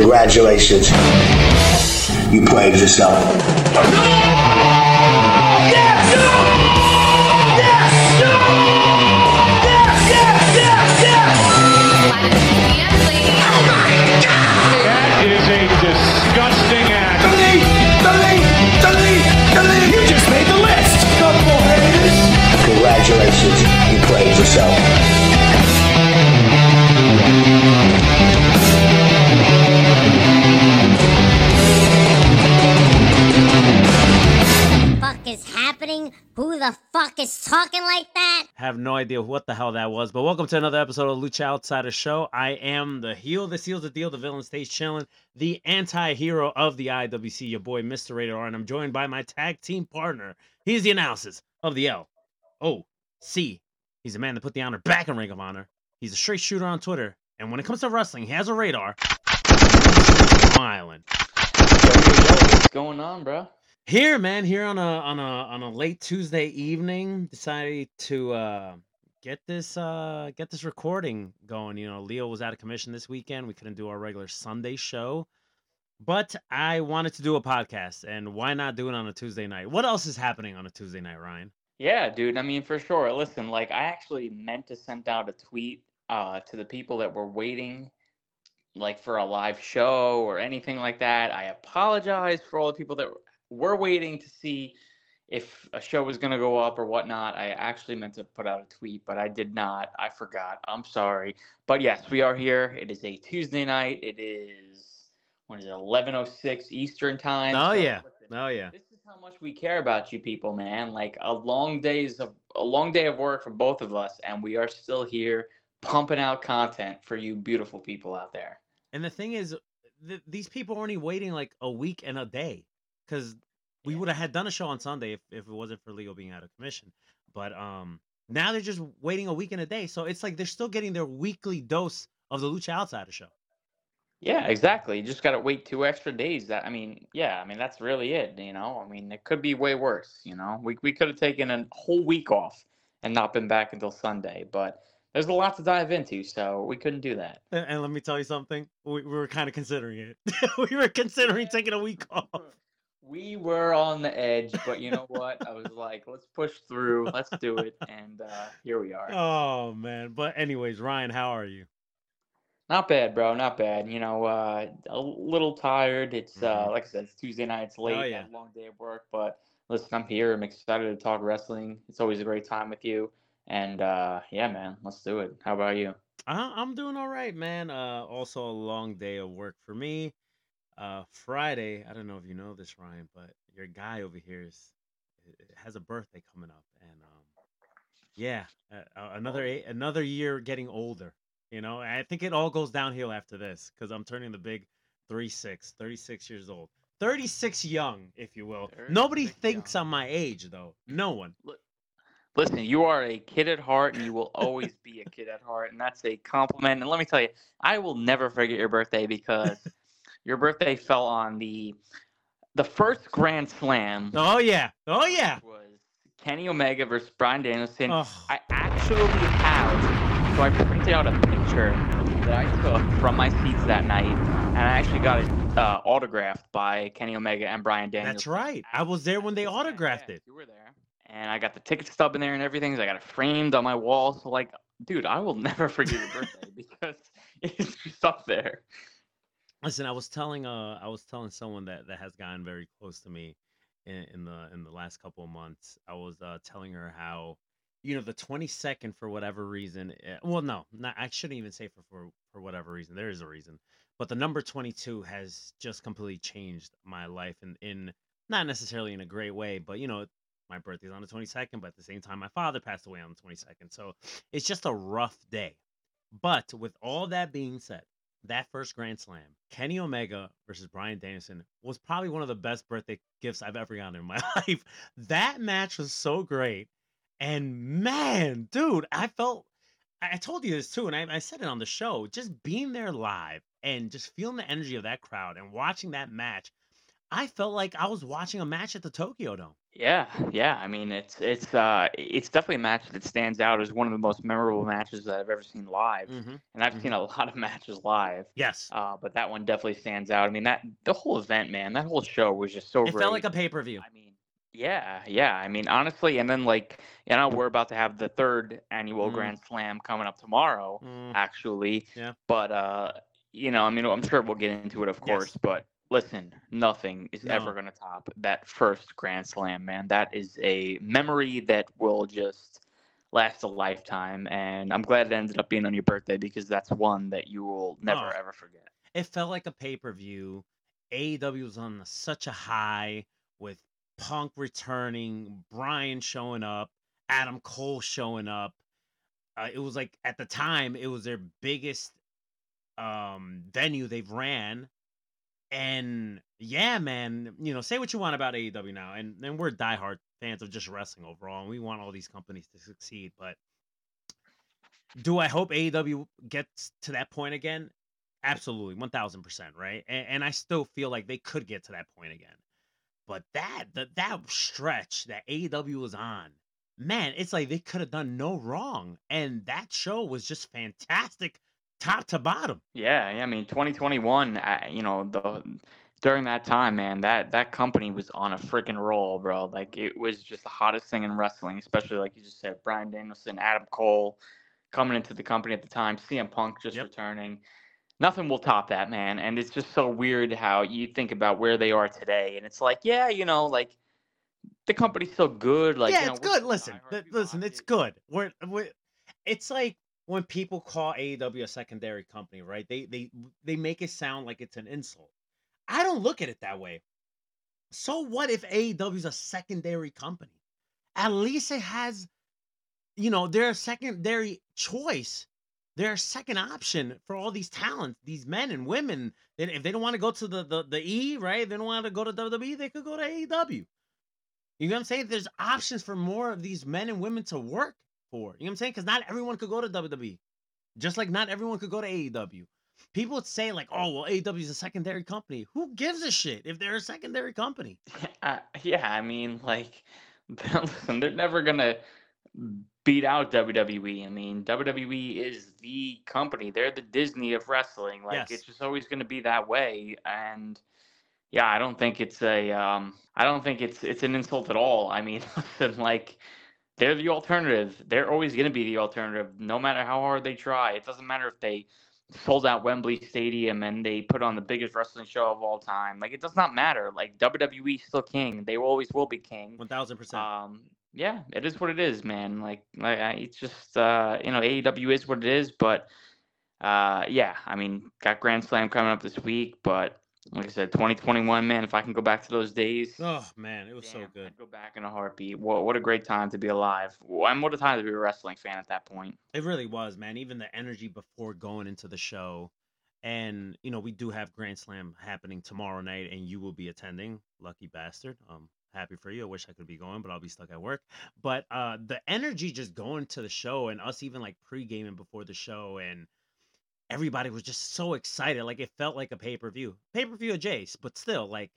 Congratulations. You played yourself. That is a disgusting act. You just made the list. Congratulations. You played yourself. Is talking like that? Have no idea what the hell that was, but welcome to another episode of Lucha Outsider Show. I am the heel that seals the deal, the villain stays chilling, the anti-hero of the IWC, your boy Mr. Radar, and I'm joined by my tag team partner. He's the analysis of the L O C. He's a man that put the honor back in Ring of Honor. He's a straight shooter on Twitter, and when it comes to wrestling, he has a radar. Smiling. What's going on, bro? Here, man, here on a on a on a late Tuesday evening, decided to uh get this uh get this recording going. You know, Leo was out of commission this weekend. We couldn't do our regular Sunday show. But I wanted to do a podcast, and why not do it on a Tuesday night? What else is happening on a Tuesday night, Ryan? Yeah, dude. I mean, for sure. Listen, like I actually meant to send out a tweet uh, to the people that were waiting, like for a live show or anything like that. I apologize for all the people that were waiting to see if a show was going to go up or whatnot. I actually meant to put out a tweet, but I did not. I forgot. I'm sorry. But yes, we are here. It is a Tuesday night. It is what is it? 11:06 Eastern time. Oh So, yeah, listen, oh yeah. this is how much we care about you people, man. Like a long days of a long day of work for both of us, and we are still here pumping out content for you beautiful people out there. And the thing is, th- these people are only waiting like a week and a day, because we would have had done a show on Sunday if, if it wasn't for Leo being out of commission. But um, now they're just waiting a week and a day, so it's like they're still getting their weekly dose of the Lucha Outsider show. Yeah, exactly. You just got to wait two extra days. That I mean, yeah, I mean that's really it, you know? I mean, it could be way worse, you know? We we could have taken a whole week off and not been back until Sunday, but there's a lot to dive into, so we couldn't do that. And, and let me tell you something, we, we were kind of considering it. we were considering taking a week off. We were on the edge, but you know what? I was like, let's push through, let's do it, and uh, here we are. Oh man! But anyways, Ryan, how are you? Not bad, bro. Not bad. You know, uh, a little tired. It's uh, Mhm. like I said, it's Tuesday night. It's late. Oh, yeah. a long day of work, but listen, I'm here. I'm excited to talk wrestling. It's always a great time with you. And uh, yeah, man, let's do it. How about you? I, I'm doing all right, man. Uh, also a long day of work for me. Uh, Friday. I don't know if you know this, Ryan, but your guy over here is has a birthday coming up, and um, yeah, uh, uh, another eight, another year getting older. You know, I think it all goes downhill after this because I'm turning the big 36, 36 years old. 36 young, if you will. Nobody thinks young. I'm my age, though. No one. Listen, you are a kid at heart, and you will always be a kid at heart, and that's a compliment. And let me tell you, I will never forget your birthday because your birthday fell on the the first Grand Slam. Oh, yeah. Oh, yeah. was Kenny Omega versus Bryan Danielson. Oh. I actually have, so I printed out a picture that I took from my seats that night, and I actually got it uh, autographed by Kenny Omega and Bryan Danielson. That's right. I was there when they autographed yeah, it. You were there, and I got the ticket stub in there and everything. So I got it framed on my wall. So like, dude, I will never forget your birthday because it's just up there. Listen, I was telling uh I was telling someone that that has gotten very close to me in, in the in the last couple of months. I was uh telling her how you know the 22nd for whatever reason eh, well no not, i shouldn't even say for, for for whatever reason there is a reason but the number 22 has just completely changed my life in in not necessarily in a great way but you know my birthday's on the 22nd but at the same time my father passed away on the 22nd so it's just a rough day But with all that being said, that first Grand Slam, Kenny Omega versus Bryan Danielson was probably one of the best birthday gifts I've ever gotten in my life. That match was so great. And man, dude, I felt I told you this too, and I, I said it on the show. Just being there live and just feeling the energy of that crowd and watching that match, I felt like I was watching a match at the Tokyo Dome. Yeah, yeah. I mean, it's it's uh it's definitely a match that stands out as one of the most memorable matches that I've ever seen live, Mhm, and I've mhm. seen a lot of matches live. Yes, Uh, but that one definitely stands out. I mean, that the whole event, man, that whole show was just so it great. felt like a pay per view. I mean, yeah, yeah. I mean, honestly, and then like, you know, we're about to have the third annual Mm. Grand Slam coming up tomorrow, Mm, actually. Yeah. But uh, you know, I mean, I'm sure we'll get into it, of course. Yes. But listen, nothing is ever gonna top that first Grand Slam, man. That is a memory that will just last a lifetime. And I'm glad it ended up being on your birthday because that's one that you will never Oh. ever forget. it felt like a pay per view. AEW was on such a high with Punk returning, Bryan showing up, Adam Cole showing up. Uh, it was like at the time it was their biggest um venue they've ran. And yeah, man, you know, say what you want about AEW now, and and we're diehard fans of just wrestling overall, and we want all these companies to succeed. But do I hope AEW gets to that point again? Absolutely, one thousand percent, right? And, and I still feel like they could get to that point again. But that that that stretch that AEW was on, man, it's like they could have done no wrong, and that show was just fantastic, top to bottom. Yeah, I mean, 2021, uh, you know, the during that time, man, that that company was on a freaking roll, bro. Like it was just the hottest thing in wrestling, especially like you just said, Bryan Danielson, Adam Cole coming into the company at the time, CM Punk just Yep. returning. Nothing will top that, man. And it's just so weird how you think about where they are today, and it's like, yeah, you know, like the company's so good, like yeah, you know, it's good. Listen, diehard, th- we listen, it's it. good. We're, we're it's like when people call AEW a secondary company, right? They they they make it sound like it's an insult. I don't look at it that way. So what if AEW is a secondary company? At least it has, you know, they're a secondary choice. They're a second option for all these talents, these men and women. That if they don't want to go to the, the the E, right? They don't want to go to WWE, they could go to AEW. You know what I'm saying? There's options for more of these men and women to work for. You know what I'm saying? Because not everyone could go to WWE. Just like not everyone could go to AEW. People would say, like, oh, well, AEW is a secondary company. Who gives a shit if they're a secondary company? Uh, yeah, I mean, like, listen, they're never gonna beat out WWE. I mean, WWE is the company. They're the Disney of wrestling. Like, Yes. it's just always gonna be that way. And yeah, I don't think it's a, um, I don't think it's it's an insult at all. I mean, listen, like, they're the alternative. They're always gonna be the alternative, no matter how hard they try. It doesn't matter if they sold out Wembley Stadium and they put on the biggest wrestling show of all time. Like it does not matter. Like WWE is still king. They always will be king. 1000%. Um, yeah, it is what it is, man. Like, like I- it's just uh, you know AEW is what it is. But uh, yeah, I mean, got Grand Slam coming up this week. But like I said, 2021, man. If I can go back to those days, oh, man, it was so good. I'd go back in a heartbeat. What what a great time to be alive. And what a time to be a wrestling fan at that point. It really was, man. Even the energy before going into the show. And, you know, we do have Grand Slam happening tomorrow night, and you will be attending. Lucky bastard. Um, happy for you. I wish I could be going, but I'll be stuck at work. But uh the energy just going to the show and us even like pre-gaming before the show and everybody was just so excited. Like it felt like a pay-per-view. Pay-per-view of Jace, but still, like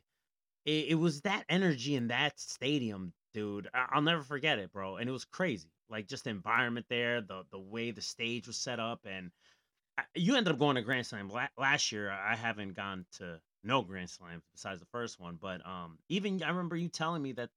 it, it was that energy in that stadium, dude. I- I'll never forget it, bro. And it was crazy. Like just the environment there, the the way the stage was set up, and I- you ended up going to Grand Slam La- last year. I haven't gone to no Grand Slams besides the first one, but um, even I remember you telling me that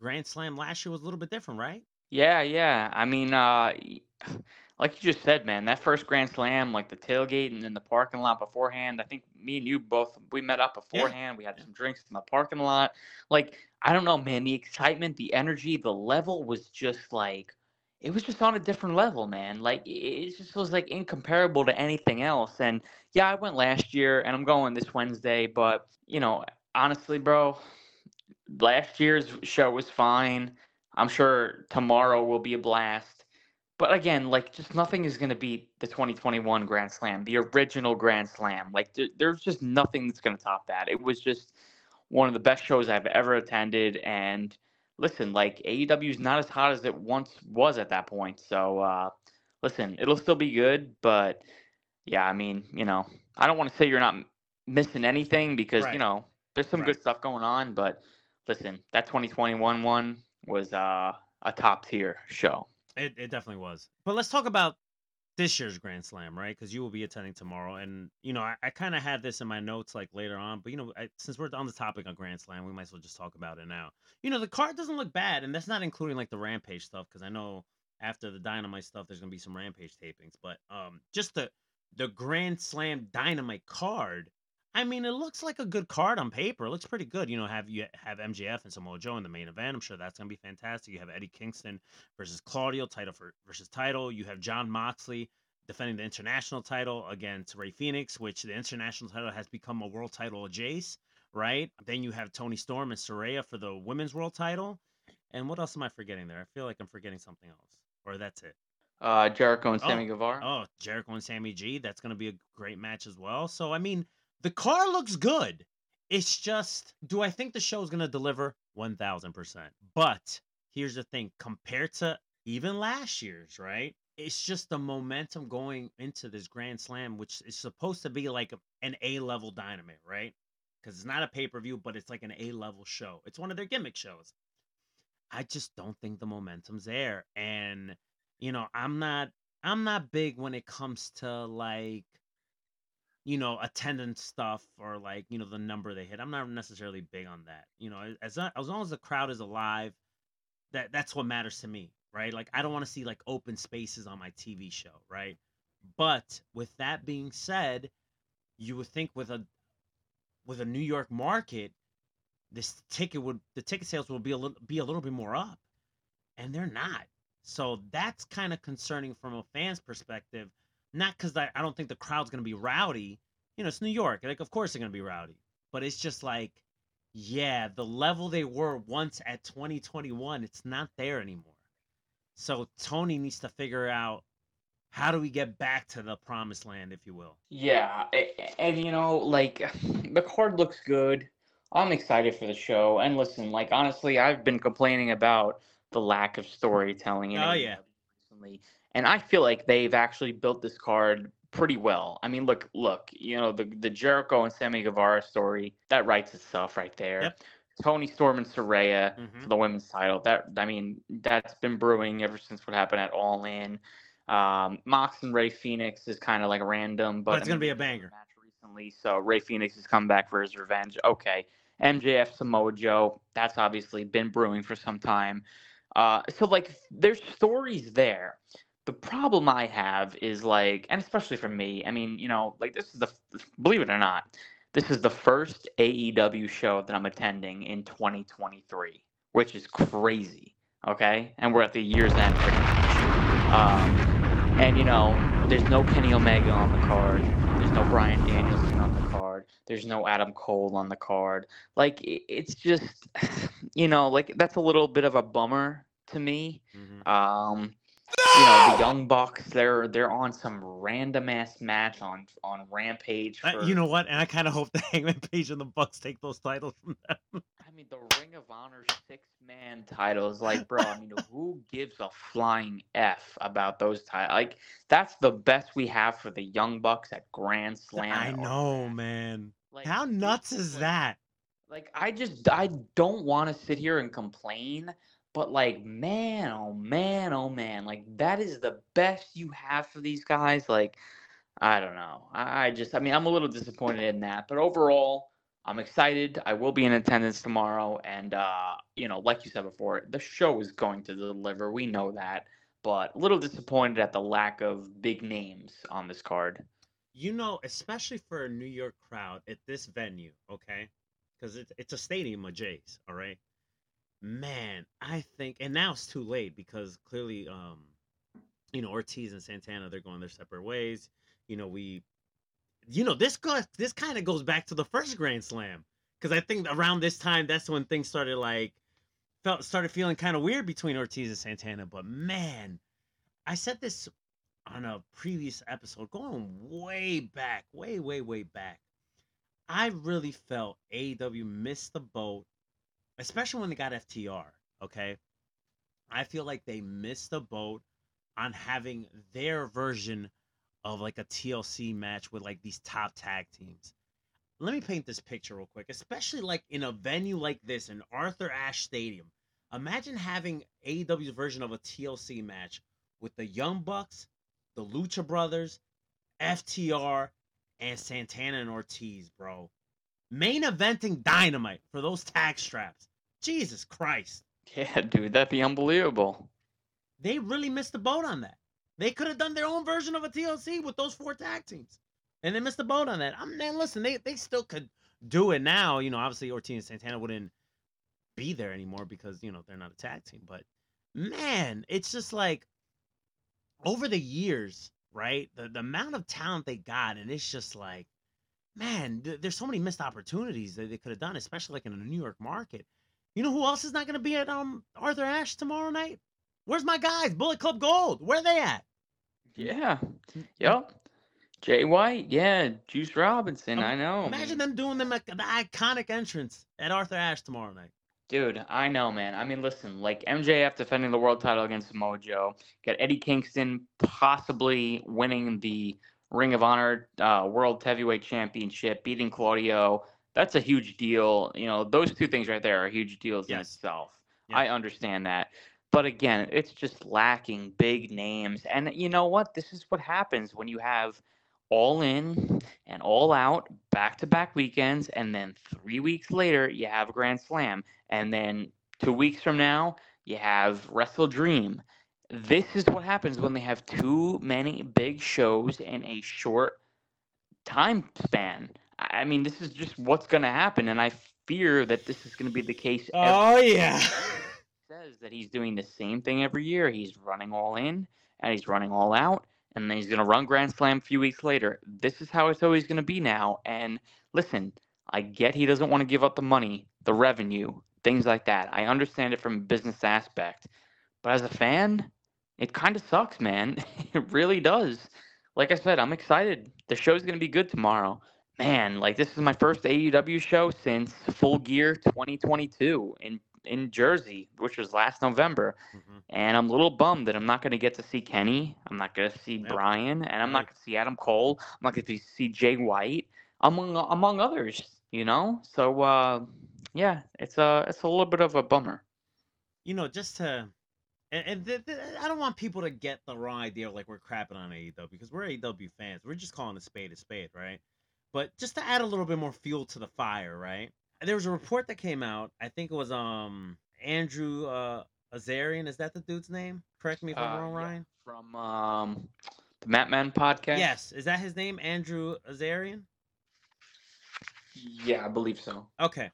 Grand Slam last year was a little bit different, right? Yeah, yeah. I mean, uh, y- like you just said, man, that first Grand Slam, like the tailgate and in the parking lot beforehand. I think me and you both we met up beforehand. We had some drinks in the parking lot. Like, I don't know, man. The excitement, the energy, the level was just like it was just on a different level, man. Like it it just was like incomparable to anything else. And yeah, I went last year, and I'm going this Wednesday. But you know, honestly, bro, last year's show was fine. I'm sure tomorrow will be a blast. but again, like just nothing is going to beat the 2021 Grand Slam, the original Grand Slam. Like there, there's just nothing that's going to top that. It was just one of the best shows I've ever attended. And listen, like AEW is not as hot as it once was at that point. So uh, listen, it'll still be good, but yeah, I mean, you know, I don't want to say you're not missing anything because Right. you know there's some Right. good stuff going on, but listen, that 2021 one was uh, a top tier show. It, it definitely was. But let's talk about this year's Grand Slam, right? Because you will be attending tomorrow, and you know I, I kind of had this in my notes like later on, but you know I, since we're on the topic of Grand Slam, we might as well just talk about it now. You know the card doesn't look bad, and that's not including like the Rampage stuff because I know after the Dynamite stuff, there's gonna be some Rampage tapings, but um just the the Grand Slam Dynamite card. I mean, it looks like a good card on paper. It looks pretty good. You know, have you have MJF and Samoa Joe in the main event. I'm sure that's gonna be fantastic. You have Eddie Kingston versus Claudio, title for versus title. You have Jon Moxley defending the international title against Rey Fenix, which the international title has become a world title of Jace, right? Then you have Toni Storm and Saraya for the women's world title. And what else am I forgetting there? I feel like I'm forgetting something else. Or that's it. Uh, Jericho and Oh, Sammy Guevara. Oh, Jericho and Sammy G. That's going to be a great match as well. So, I mean, the car looks good. It's just, do I think the show is going to deliver? 1000%. But here's the thing compared to even last year's, right? It's just the momentum going into this Grand Slam, which is supposed to be like an A level dynamite, right? Because it's not a pay per view, but it's like an A level show. It's one of their gimmick shows. I just don't think the momentum's there. And, you know, I'm not I'm not big when it comes to like you know attendance stuff or like you know the number they hit. I'm not necessarily big on that. You know, as as long as the crowd is alive, that that's what matters to me, right? Like I don't want to see like open spaces on my TV show, right? But with that being said, you would think with a with a New York market, this ticket would the ticket sales will be a little be a little bit more up, and they're not. So that's kind of concerning from a fan's perspective. Not because I, I don't think the crowd's gonna be rowdy. You know, it's New York. Like, of course they're gonna be rowdy. But it's just like, yeah, the level they were once at 2021, it's not there anymore. So Tony needs to figure out how do we get back to the promised land, if you will. Yeah, and you know, like the card looks good. I'm excited for the show. And listen, like honestly, I've been complaining about the lack of storytelling in Oh, yeah. Recently, and I feel like they've actually built this card pretty well. I mean, look, look, you know, the the Jericho and Sammy Guevara story that writes itself right there. Yep. Toni Storm and Saraya Mhm. for the women's title. That I mean, that's been brewing ever since what happened at All In. Um, Mox and Rey Fenix is kind of like random, but, But it's I gonna be a banger. Match recently, so Rey Fenix has come back for his revenge. Okay, MJF Samoa Joe, that's obviously been brewing for some time. Uh, so like, there's stories there. The problem I have is like, and especially for me, I mean, you know, like this is the believe it or not, this is the first AEW show that I'm attending in 2023, which is crazy. Okay, and we're at the year's end pretty much. Um, and you know, there's no Kenny Omega on the card. There's no Bryan Danielson on the card. There's no Adam Cole on the card. Like it's just, you know, like that's a little bit of a bummer to me. Mhm. Um, you know, the Young Bucks, they're they're on some random ass match on on Rampage. Uh, you know what? And I kind of hope the Hangman Page and the Bucks take those titles from them. I mean, the Ring of Honor six man titles, like, bro, I mean, who gives a flying F about those titles? Like, that's the best we have for the Young Bucks at Grand Slam. I know, Rampage. man. Like, How nuts is like- that? Like, I just, I don't want to sit here and complain, but like, man, oh man, oh man, like, that is the best you have for these guys. Like, I don't know. I, I just, I mean, I'm a little disappointed in that, but overall, I'm excited. I will be in attendance tomorrow, and uh, you know, like you said before, the show is going to deliver. We know that, but a little disappointed at the lack of big names on this card. You know, especially for a New York crowd at this venue, okay? Because it's it's a stadium of Jays, all right. Man, I think, and now it's too late because clearly, um, you know, Ortiz and Santana they're going their separate ways. You know, we, you know, this goes this kind of goes back to the first Grand Slam because I think around this time that's when things started like felt started feeling kind of weird between Ortiz and Santana. But man, I said this on a previous episode, going way back, way, way, way back. I really felt AEW missed the boat, especially when they got FTR. Okay. I feel like they missed the boat on having their version of like a TLC match with like these top tag teams. Let me paint this picture real quick, especially like in a venue like this in Arthur Ashe Stadium. Imagine having AEW's version of a TLC match with the Young Bucks, the Lucha Brothers, FTR, and Santana and Ortiz, bro. Main eventing dynamite for those tag straps. Jesus Christ. Yeah, dude, that'd be unbelievable. They really missed the boat on that. They could have done their own version of a TLC with those four tag teams. And they missed the boat on that. I'm man, listen, they, they still could do it now. You know, obviously Ortiz and Santana wouldn't be there anymore because, you know, they're not a tag team. But man, it's just like over the years, right? The the amount of talent they got, and it's just like, man, th- there's so many missed opportunities that they could have done, especially like in the New York market. You know who else is not going to be at um Arthur Ashe tomorrow night? Where's my guys? Bullet Club Gold. Where are they at? Yeah. Yep. Jay White, yeah, Juice Robinson, Um, I know. Imagine them doing them at the iconic entrance at Arthur Ashe tomorrow night. Dude, I know, man. I mean, listen, like MJF defending the world title against Samoa Joe, got Eddie Kingston possibly winning the Ring of Honor uh, World Heavyweight Championship, beating Claudio. That's a huge deal. You know, those two things right there are huge deals in itself. Yeah. I understand that. But again, it's just lacking big names. And you know what? This is what happens when you have all in and all out back to back weekends. And then three weeks later, you have a Grand Slam. And then two weeks from now, you have Wrestle Dream. This is what happens when they have too many big shows in a short time span. I mean, this is just what's going to happen. And I fear that this is going to be the case Oh yeah. says that he's doing the same thing every year. He's running all in and he's running all out, and then he's going to run Grand Slam a few weeks later. This is how it's always going to be now. And listen, I get he doesn't want to give up the money, the revenue, things like that. I understand it from a business aspect. But as a fan, it kind of sucks, man. it really does. Like I said, I'm excited. The show's going to be good tomorrow. Man, like this is my first AEW show since Full Gear 2022 in in Jersey, which was last November. Mhm. And I'm a little bummed that I'm not going to get to see Kenny. I'm not going to see. Bryan, and I'm not going to see Adam Cole. I'm not going to see Jay White, among among others. You know, so uh, yeah, it's a it's a little bit of a bummer. You know, just to and, and th- th- I don't want people to get the wrong idea like we're crapping on AEW though, because we're AEW fans. We're just calling a spade a spade, right? But just to add a little bit more fuel to the fire, right? There was a report that came out. I think it was um Andrew uh Azarian. Is that the dude's name? Correct me if I'm Uh, wrong, yeah, Ryan. From um, the Mat Men podcast. Yes, is that his name? Andrew Azarian. Yeah, I believe so. Okay.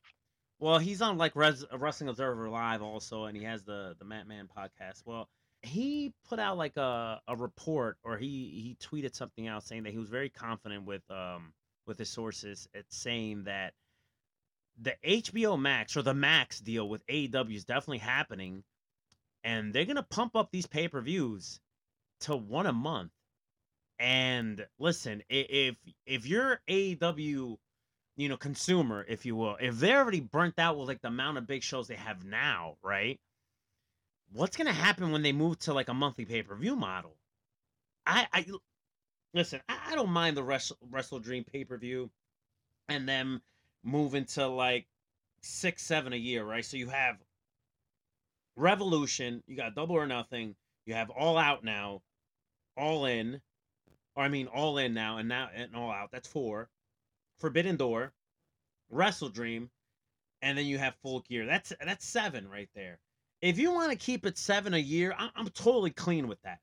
Well, he's on like Res- Wrestling Observer Live also, and he has the the Mat Men podcast. Well, he put out like a, a report, or he he tweeted something out saying that he was very confident with um with his sources at saying that the HBO Max or the Max deal with AEW is definitely happening, and they're gonna pump up these pay per views to one a month. And listen, if if you're AEW you know, consumer, if you will, if they're already burnt out with like the amount of big shows they have now, right? What's gonna happen when they move to like a monthly pay per view model? I, I listen. I, I don't mind the Wrestle, Wrestle Dream pay per view, and them moving to like six, seven a year, right? So you have Revolution, you got Double or Nothing, you have All Out now, All In, or I mean All In now, and now and All Out. That's four. Forbidden Door, Wrestle Dream, and then you have Full Gear. That's that's seven right there. If you want to keep it seven a year, I'm, I'm totally clean with that.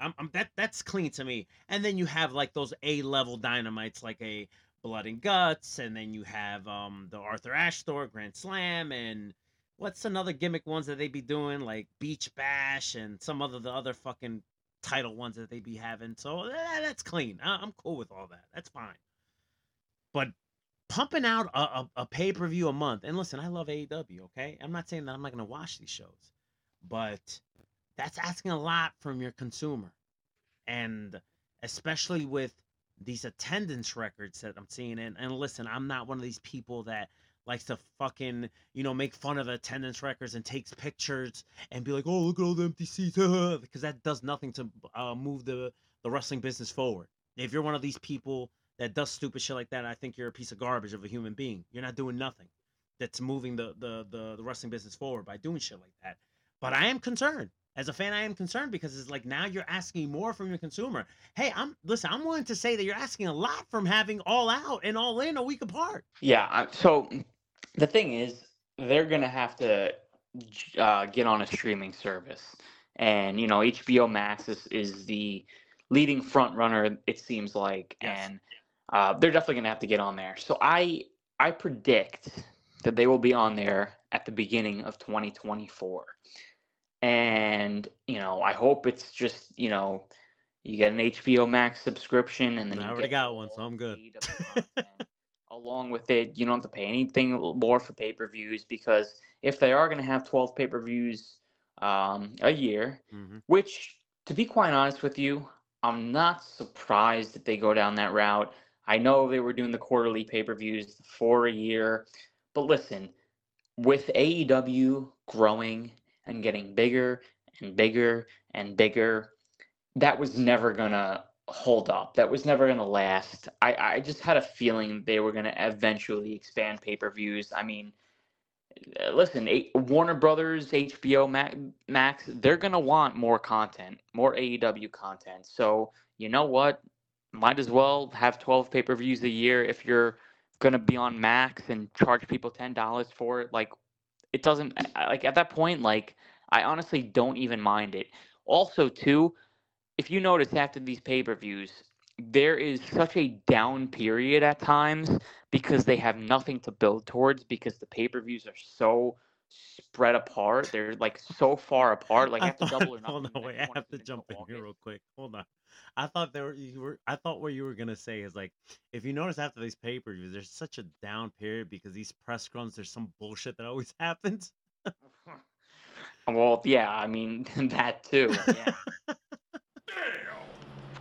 I'm, I'm that that's clean to me. And then you have like those A level dynamites like a Blood and Guts, and then you have um the Arthur Ashe store, Grand Slam, and what's another gimmick ones that they be doing like Beach Bash and some other the other fucking title ones that they be having. So that's clean. I, I'm cool with all that. That's fine. But pumping out a, a, a pay per view a month, and listen, I love AEW. Okay, I'm not saying that I'm not gonna watch these shows, but that's asking a lot from your consumer. And especially with these attendance records that I'm seeing. And, and listen, I'm not one of these people that likes to fucking, you know, make fun of attendance records and takes pictures and be like, oh, look at all the empty seats. because that does nothing to uh, move the, the wrestling business forward. If you're one of these people that does stupid shit like that, I think you're a piece of garbage of a human being. You're not doing nothing that's moving the, the, the, the wrestling business forward by doing shit like that. But I am concerned as a fan, I am concerned because it's like now you're asking more from your consumer. Hey, I'm listen. I'm willing to say that you're asking a lot from having all out and all in a week apart. Yeah. So the thing is, they're gonna have to uh, get on a streaming service, and you know HBO Max is, is the leading front runner. It seems like, yes. and uh, they're definitely gonna have to get on there. So I I predict that they will be on there at the beginning of 2024 and you know i hope it's just you know you get an hbo max subscription and then i already got one so i'm good along with it you don't have to pay anything more for pay-per-views because if they are going to have 12 pay-per-views um, a year mm-hmm. which to be quite honest with you i'm not surprised that they go down that route i know they were doing the quarterly pay-per-views for a year but listen with aew growing and getting bigger and bigger and bigger. That was never gonna hold up. That was never gonna last. I, I just had a feeling they were gonna eventually expand pay per views. I mean, listen, Warner Brothers, HBO Max, they're gonna want more content, more AEW content. So you know what? Might as well have 12 pay per views a year if you're gonna be on Max and charge people ten dollars for it. Like it doesn't like at that point like i honestly don't even mind it also too if you notice after these pay-per-views there is such a down period at times because they have nothing to build towards because the pay-per-views are so spread apart. They're like so far apart. Like I have to double or nothing. Hold on, wait, I have to jump in here real quick. Hold on. I thought there were you were I thought what you were gonna say is like if you notice after these pay per views, there's such a down period because these press scrums, there's some bullshit that always happens. well, yeah, I mean that too. Yeah.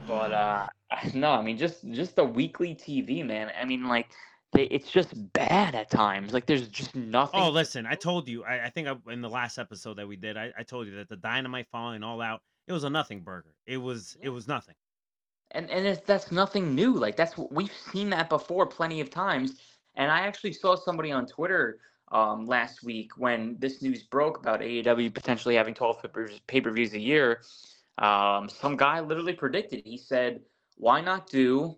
but uh no, I mean just just the weekly TV, man. I mean like they, it's just bad at times. Like there's just nothing. Oh, listen, I told you. I, I think I, in the last episode that we did, I, I told you that the dynamite falling all out. It was a nothing burger. It was yeah. it was nothing and and that's nothing new. Like that's we've seen that before plenty of times. And I actually saw somebody on Twitter um, last week when this news broke about AEW potentially having 12 pay per views a year. Um, some guy literally predicted. He said, "Why not do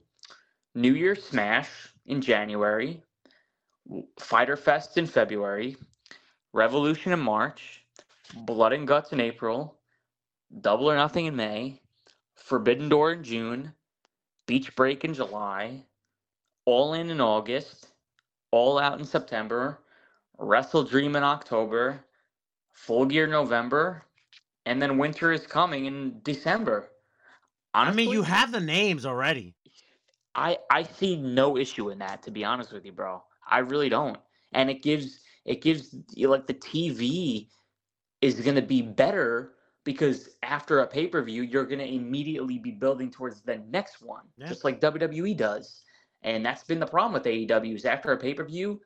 New Year's Smash in January, Fyter Fest in February, Revolution in March, Blood and Guts in April, Double or Nothing in May, Forbidden Door in June, Beach Break in July, All In in August, All Out in September, Wrestle Dream in October, Full Gear November, and then Winter is coming in December. Honestly, I mean, you have the names already. I I see no issue in that, to be honest with you, bro. I really don't, and it gives it gives you like the TV is going to be better because after a pay per view, you're going to immediately be building towards the next one, yeah. just like WWE does. And that's been the problem with AEW is after a pay per view,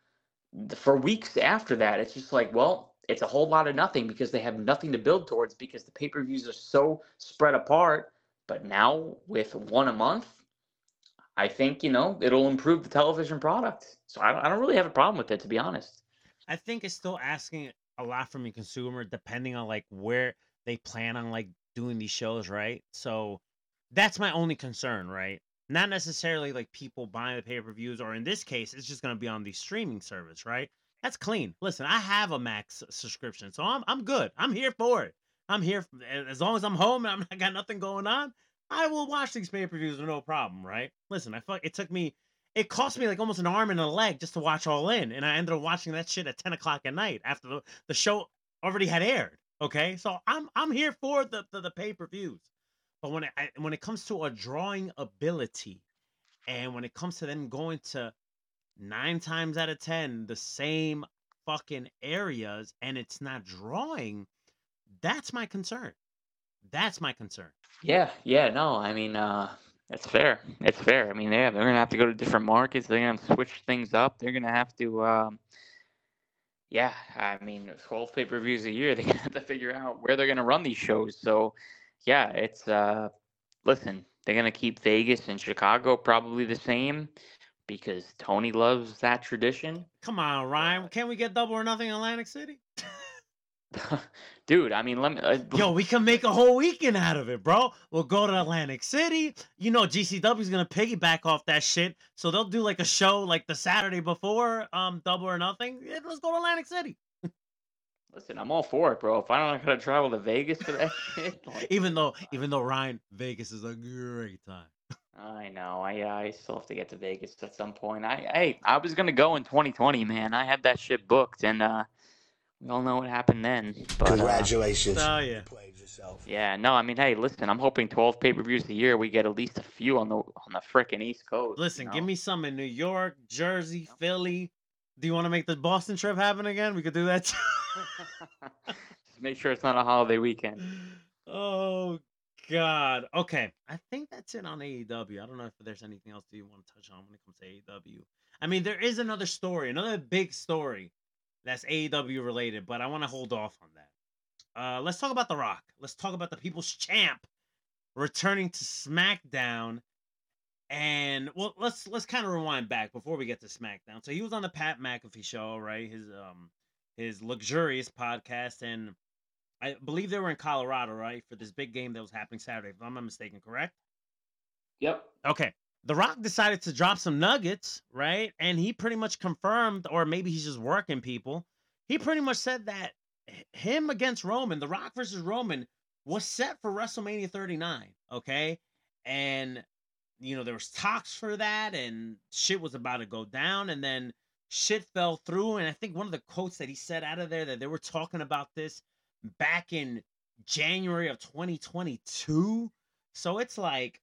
for weeks after that, it's just like, well, it's a whole lot of nothing because they have nothing to build towards because the pay per views are so spread apart. But now with one a month, I think you know it'll improve the television product. So I don't, I don't really have a problem with it, to be honest. I think it's still asking a lot from a consumer, depending on like where they plan on like doing these shows, right? So that's my only concern, right? Not necessarily like people buying the pay per views, or in this case, it's just going to be on the streaming service, right? That's clean. Listen, I have a Max subscription, so I'm I'm good. I'm here for it. I'm here for, as long as I'm home and I'm got nothing going on. I will watch these pay per views with no problem, right? Listen, I fuck. it took me, it cost me like almost an arm and a leg just to watch All In, and I ended up watching that shit at ten o'clock at night after the, the show already had aired. Okay, so I'm I'm here for the the, the pay per views, but when it when it comes to a drawing ability, and when it comes to them going to nine times out of ten the same fucking areas and it's not drawing, that's my concern. That's my concern. Yeah, yeah, no, I mean, uh, it's fair. It's fair. I mean, yeah, they're gonna have to go to different markets. They're gonna to switch things up. They're gonna have to, um, yeah, I mean, 12 pay per views a year. Gonna have to figure out where they're gonna run these shows. So, yeah, it's uh, listen, they're gonna keep Vegas and Chicago probably the same because Tony loves that tradition. Come on, Ryan. Can't we get double or nothing in Atlantic City? Dude, I mean, let me. Uh, Yo, we can make a whole weekend out of it, bro. We'll go to Atlantic City. You know, GCW's gonna piggyback off that shit, so they'll do like a show like the Saturday before um Double or Nothing. Yeah, let's go to Atlantic City. listen, I'm all for it, bro. If I don't gotta travel to Vegas for that shit, like, Even though, even though Ryan, Vegas is a great time. I know. I uh, I still have to get to Vegas at some point. I hey, I was gonna go in 2020, man. I had that shit booked, and uh, we all know what happened then. But, uh, Congratulations. Oh yeah. Played yourself. yeah, no, I mean, hey, listen, I'm hoping 12 pay per views a year. We get at least a few on the on the frickin' East Coast. you Listen, give me some in New York, Jersey, Philly. Do you want to make the Boston trip happen again? We could do that. Too. Just make sure it's not a holiday weekend. oh God. Okay, I think that's it on AEW. I don't know if there's anything else that you want to touch on when it comes to AEW. I mean, there is another story, another big story that's AEW related, but I want to hold off on that. Uh, let's talk about The Rock. Let's talk about the People's Champ returning to SmackDown. And well, let's let's kind of rewind back before we get to SmackDown. So he was on the Pat McAfee show, right? His um his luxurious podcast, and I believe they were in Colorado, right, for this big game that was happening Saturday, if I'm not mistaken, correct? Yep. Okay. The Rock decided to drop some nuggets, right? And he pretty much confirmed, or maybe he's just working people. He pretty much said that him against Roman, The Rock versus Roman, was set for WrestleMania 39. Okay. And, you know, there was talks for that, and shit was about to go down. And then shit fell through. And I think one of the quotes that he said out of there that they were talking about this back in January of 2022. So it's like,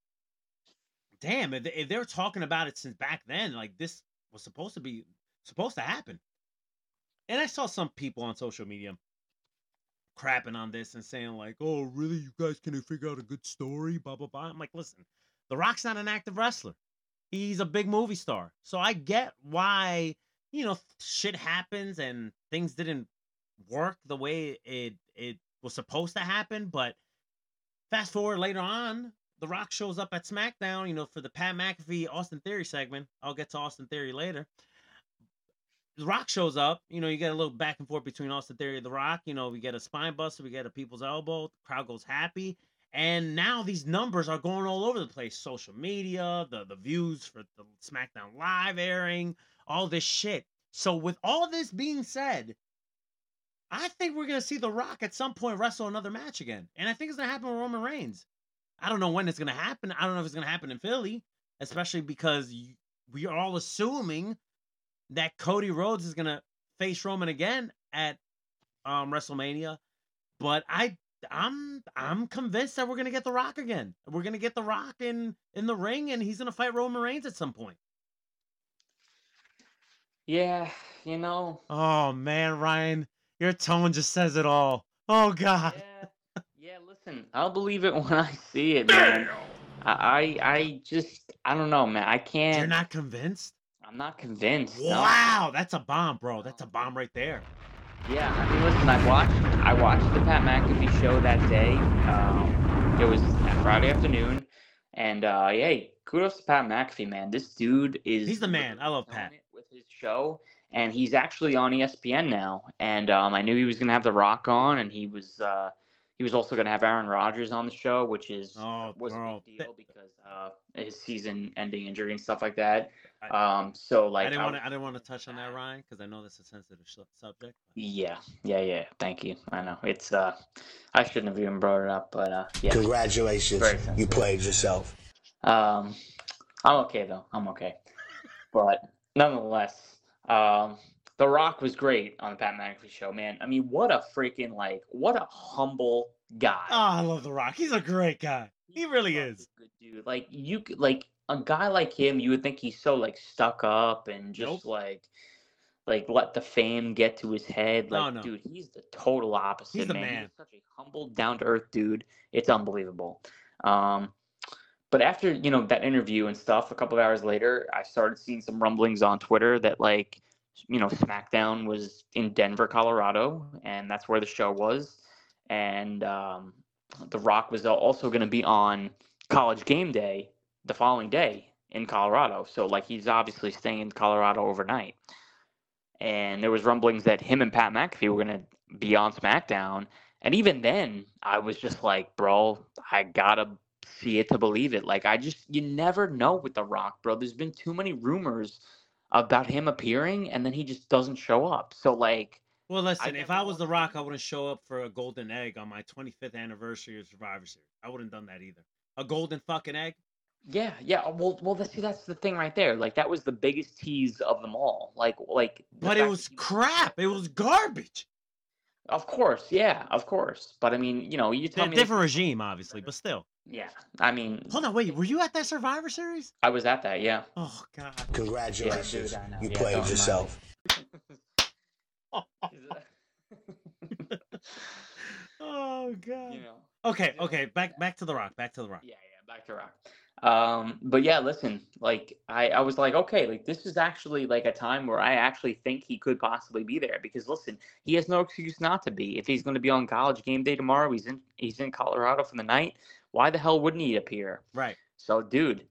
damn, if, if they were talking about it since back then, like this was supposed to be supposed to happen. And I saw some people on social media crapping on this and saying like, "Oh, really? You guys can figure out a good story?" Blah blah blah. I'm like, listen, The Rock's not an active wrestler. He's a big movie star, so I get why you know shit happens and things didn't work the way it it was supposed to happen. But fast forward later on, The Rock shows up at SmackDown, you know, for the Pat McAfee Austin Theory segment. I'll get to Austin Theory later. The Rock shows up, you know, you get a little back and forth between Austin Theory and The Rock. You know, we get a spine buster, we get a people's elbow, the crowd goes happy. And now these numbers are going all over the place. Social media, the, the views for the SmackDown Live airing, all this shit. So, with all this being said, I think we're gonna see The Rock at some point wrestle another match again, and I think it's gonna happen with Roman Reigns. I don't know when it's gonna happen. I don't know if it's gonna happen in Philly, especially because we are all assuming that Cody Rhodes is gonna face Roman again at um, WrestleMania. But I, I'm, I'm convinced that we're gonna get The Rock again. We're gonna get The Rock in in the ring, and he's gonna fight Roman Reigns at some point. Yeah, you know. Oh man, Ryan, your tone just says it all. Oh God. Yeah, yeah. Listen, I'll believe it when I see it, man. I, I, I just, I don't know, man. I can't. You're not convinced? I'm not convinced. no. Wow, that's a bomb, bro. That's a bomb right there. Yeah, I mean, listen, I watched, I watched the Pat McAfee show that day. Um, it was Friday afternoon, and uh, yeah, kudos to Pat McAfee, man. This dude is He's the man. I love Pat. with his show, and he's actually on ESPN now. And um, I knew he was gonna have The Rock on, and he was uh, he was also gonna have Aaron Rodgers on the show, which is Oh, was bro. a big deal because uh, his season-ending injury and stuff like that. Um, so like I didn't want to. I didn't want to touch on that, Ryan, because I know that's a sensitive su- subject. Yeah, yeah, yeah. Thank you. I know it's. uh I shouldn't have even brought it up, but uh, yeah. Congratulations. You played yourself. Um, I'm okay though. I'm okay. But nonetheless, um, The Rock was great on the Pat McAfee show, man. I mean, what a freaking like, what a humble guy. Oh, I love The Rock. He's a great guy. He really such is. good dude. Like you, could like a guy like him, you would think he's so like stuck up and just Nope. like, like let the fame get to his head. No, Like, no. dude, he's the total opposite, He's the man. man. He's such a humble, down to earth dude. It's unbelievable. Um, but after you know that interview and stuff, a couple of hours later, I started seeing some rumblings on Twitter that like, you know, SmackDown was in Denver, Colorado, and that's where the show was, and um, The Rock was also going to be on College Game Day the following day in Colorado. So like he's obviously staying in Colorado overnight. And there was rumblings that him and Pat McAfee were gonna be on SmackDown. And even then, I was just like, bro, I gotta see it to believe it. Like I just you never know with The Rock, bro. There's been too many rumors about him appearing and then he just doesn't show up. So like Well, listen, I if I was The Rock. I wouldn't show up for a golden egg on my 25th anniversary of Survivor Series. I wouldn't done that either. A golden fucking egg? Yeah, yeah. Uh, well, well, that's see, that's the thing right there. Like that was the biggest tease of them all. Like, like. But it was crap. It was garbage. Of course, yeah, of course. But I mean, you know, you tell A me. different regime, obviously, but still. Yeah, I mean, Hold on, wait. Were you at that Survivor Series? I was at that. Yeah. Oh God. Congratulations. Yeah, dude, you Yeah, played don't remind me. yourself. Oh God. you know. Okay, okay. Back back to the Rock. Back to the Rock. Yeah, yeah. Back to rock. Um, but yeah, listen, like I, I was like, okay, like this is actually like a time where I actually think he could possibly be there because listen, he has no excuse not to be. If he's going to be on college game day tomorrow, he's in he's in Colorado for the night. Why the hell wouldn't he appear? Right. So, dude,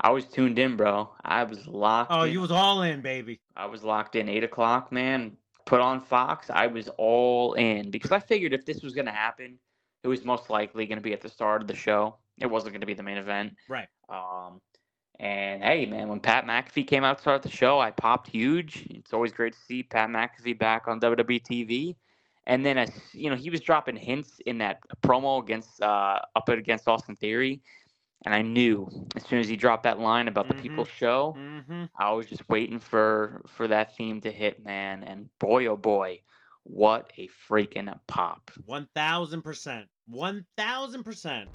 I was tuned in, bro. I was locked. Oh, in. you was all in, baby. I was locked in. Eight o'clock, man. Put on Fox. I was all in because I figured if this was going to happen, it was most likely going to be at the start of the show. It wasn't going to be the main event. Right. Um, and hey, man, when Pat McAfee came out to start the show, I popped huge. It's always great to see Pat McAfee back on WWE TV. And then, as you know, he was dropping hints in that promo against uh, up against Austin Theory, and I knew as soon as he dropped that line about the Mhm. People's Show, Mm-hmm. I was just waiting for for that theme to hit, man. And boy, oh boy, what a freaking pop! One thousand percent. One thousand percent.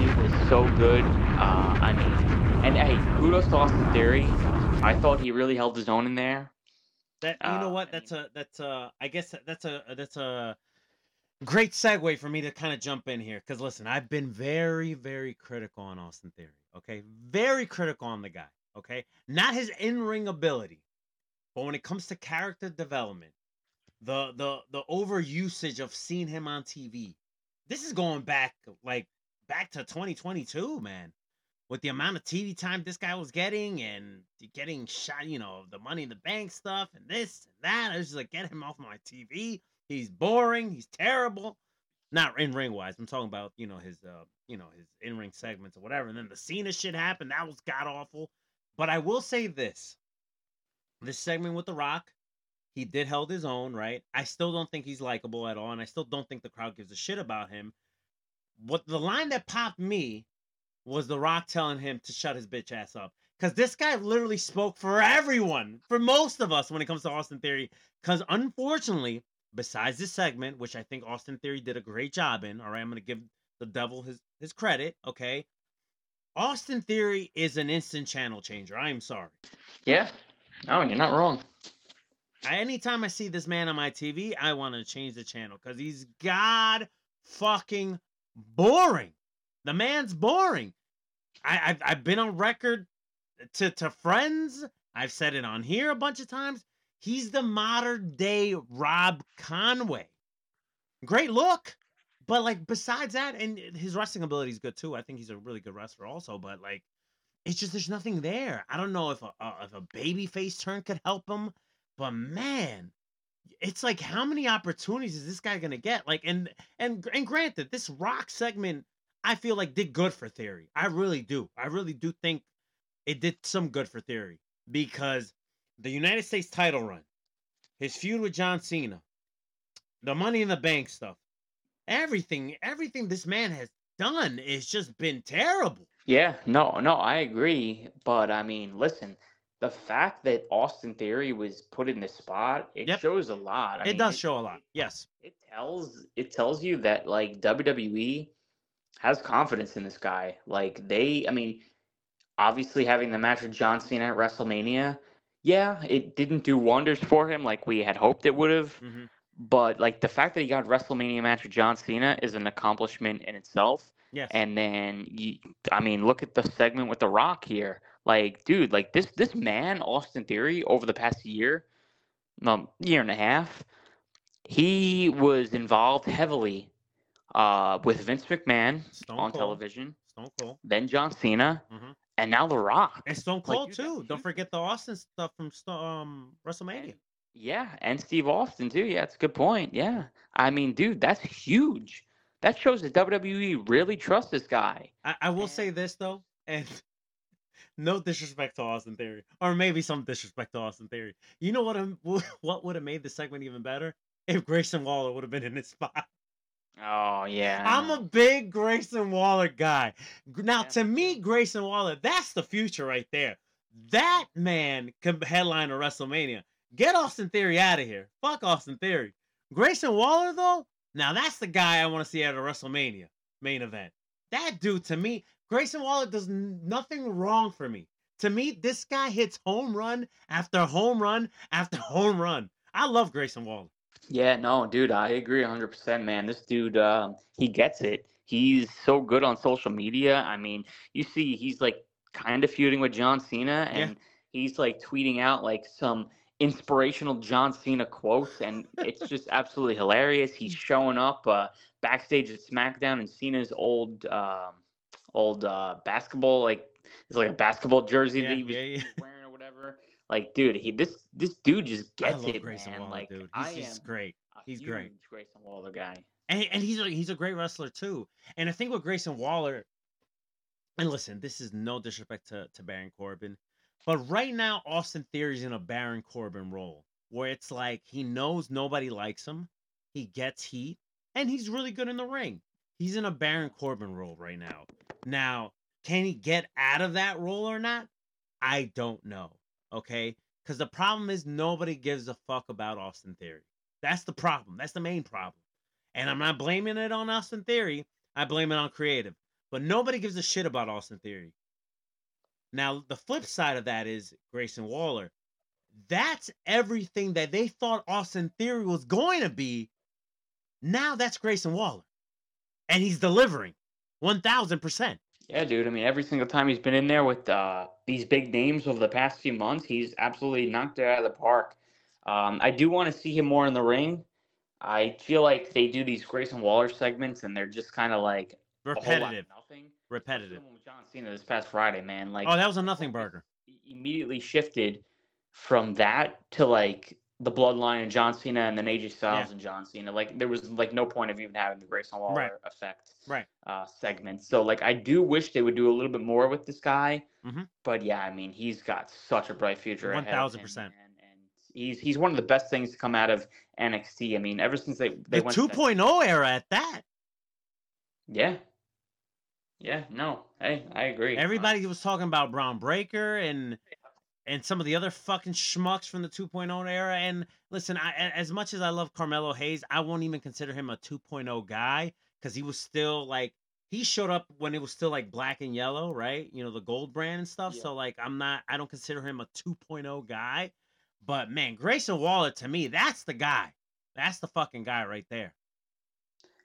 It was so good. Uh, I mean, and hey, kudos to Austin Theory. I thought he really held his own in there. That you know Uh, what? I That's a that's a. I guess that's a that's a great segue for me to kind of jump in here. Because listen, I've been very very critical on Austin Theory. Okay, very critical on the guy. Okay, not his in ring ability, but when it comes to character development, the the the over usage of seeing him on TV. This is going back like back to 2022, man. With the amount of TV time this guy was getting and getting shot, you know, the money in the bank stuff and this and that. I was just like, get him off my TV. He's boring. He's terrible. Not in ring wise. I'm talking about, you know, his uh, you know, his in ring segments or whatever. And then the Cena shit happened. That was god awful. But I will say this. This segment with The Rock, he did held his own, right? I still don't think he's likable at all, and I still don't think the crowd gives a shit about him. What the line that popped me was The Rock telling him to shut his bitch ass up. Because this guy literally spoke for everyone, for most of us when it comes to Austin Theory. Because unfortunately, besides this segment, which I think Austin Theory did a great job in, all right, I'm going to give the devil his, his credit, okay? Austin Theory is an instant channel changer. I'm sorry. Yeah. Oh, you're not wrong. I- Anytime I see this man on my TV, I want to change the channel because he's god fucking boring. The man's boring. I, I've I've been on record to to friends. I've said it on here a bunch of times. He's the modern day Rob Conway. Great look, but like besides that, and his wrestling ability is good too. I think he's a really good wrestler also. But like, it's just there's nothing there. I don't know if a, a if a baby face turn could help him. But man, it's like how many opportunities is this guy gonna get? Like, and and and granted, this rock segment I feel like did good for Theory. I really do. I really do think it did some good for Theory because the United States title run, his feud with John Cena, the Money in the Bank stuff, everything, everything this man has done is just been terrible. Yeah, no, no, I agree. But I mean, listen, the fact that Austin Theory was put in this spot, it Yep. shows a lot. I it mean, does show a lot. Yes. It tells it tells you that like WWE has confidence in this guy. Like they, I mean, obviously having the match with John Cena at WrestleMania yeah, it didn't do wonders for him like we had hoped it would have. hmm But like the fact that he got WrestleMania match with John Cena is an accomplishment in itself. Yes. And then you, I mean, look at the segment with The Rock here. Like, dude, like this this man, Austin Theory, over the past year, um, year and a half, he was involved heavily uh, with Vince McMahon Stone on Cold. television, Stone Cold. then John Cena, Mhm. and now The Rock. And Stone Cold dude, too. that's Don't forget the Austin stuff from um WrestleMania. And- yeah, and Steve Austin too. Yeah, it's a good point. Yeah, I mean, dude, that's huge. That shows that WWE really trusts this guy. I, I will say this though, and no disrespect to Austin Theory, or maybe some disrespect to Austin Theory. You know what? What would have made the segment even better if Grayson Waller would have been in his spot. Oh yeah, I'm a big Grayson Waller guy. Now, Yeah, to me. Grayson Waller, that's the future right there. That man can headline a WrestleMania. Get Austin Theory out of here. Fuck Austin Theory. Grayson Waller, though, now that's the guy I want to see at a WrestleMania main event. That dude, to me, Grayson Waller does nothing wrong for me. To me, this guy hits home run after home run after home run. I love Grayson Waller. Yeah, no, dude, I agree 100%, man. This dude, um, he gets it. He's so good on social media. I mean, you see, he's like kind of feuding with John Cena, Yeah. and he's like tweeting out like some inspirational John Cena quotes, and it's just absolutely hilarious. He's showing up uh, backstage at SmackDown in Cena's old, um, old uh, basketball, like it's like a basketball jersey Yeah, that he was yeah, yeah. wearing. Like, dude, he this this dude just gets it, Grayson man. Waller, like, dude. He's I just am great. Uh, he's great. Grayson Waller guy. and, and he's a, he's a great wrestler too. And I think with Grayson Waller, and listen, this is no disrespect to to Baron Corbin, but right now Austin Theory's in a Baron Corbin role where it's like he knows nobody likes him, he gets heat, and he's really good in the ring. He's in a Baron Corbin role right now. Now, can he get out of that role or not? I don't know. Okay, because the problem is nobody gives a fuck about Austin Theory. That's the problem. That's the main problem. And I'm not blaming it on Austin Theory. I blame it on creative. But nobody gives a shit about Austin Theory. Now, the flip side of that is Grayson Waller. That's everything that they thought Austin Theory was going to be. Now that's Grayson Waller. And he's delivering 1000%. Yeah, dude. I mean, every single time he's been in there with uh, these big names over the past few months, he's absolutely knocked it out of the park. Um, I do want to see him more in the ring. I feel like they do these Grayson Waller segments, and they're just kind of like a whole lot of Repetitive. nothing. Repetitive. With John Cena this past Friday, man. Like, Oh, that was a nothing burger. Immediately shifted from that to like the bloodline and John Cena, and then AJ Styles Yeah. and John Cena. Like, there was like no point of even having the Grayson Waller Right. effect Right. uh, segment. So like I do wish they would do a little bit more with this guy. Mhm. But yeah, I mean he's got such a bright future ahead. 1000%. man, And he's he's one of the best things to come out of NXT. I mean, ever since they they The went to that- 2.0 era at that. yeah. Yeah, no. Hey, I agree. Everybody was talking about Bron Breakker and and some of the other fucking schmucks from the 2.0 era. And listen, I, as much as I love Carmelo Hayes, I won't even consider him a 2.0 guy because he was still like he showed up when it was still like black and yellow, right? You know, the gold brand and stuff. Yeah. So like I'm not I don't consider him a 2.0 guy. But man, Grayson Waller to me, that's the guy. That's the fucking guy right there.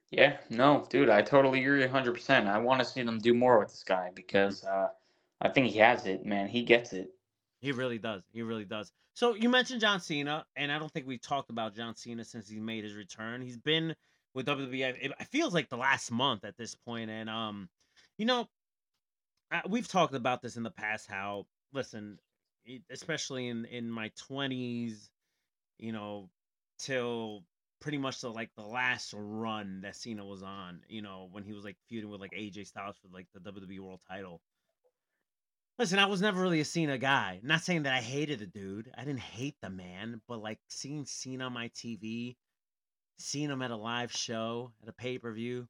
Yeah, no, dude, I totally agree 100%. I want to see them do more with this guy because uh, I think he has it, man. He gets it. He really does. He really does. So you mentioned John Cena, and I don't think we've talked about John Cena since he made his return. He's been with WWE. It feels like the last month at this point, and um, you know, uh, we've talked about this in the past. How listen, especially in in my twenties, you know, till pretty much the like the last run that Cena was on. You know, when he was like feuding with like AJ Styles for like the WWE World Title. Listen, I was never really a Cena guy. Not saying that I hated the dude. I didn't hate the man, but like seeing Cena on my TV, seeing him at a live show, at a pay per view,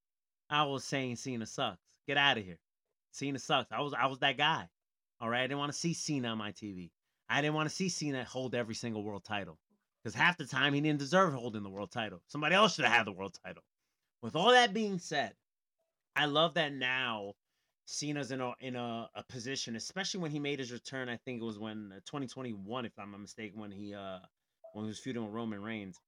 I was saying Cena sucks. Get out of here. Cena sucks. I was I was that guy. All right, I didn't want to see Cena on my TV. I didn't want to see Cena hold every single world title because half the time he didn't deserve holding the world title. Somebody else should have had the world title. With all that being said, I love that now Cena's in a in a, a position, especially when he made his return. I think it was when uh, 2021, if I'm not mistaken, when he uh when he was feuding with Roman Reigns.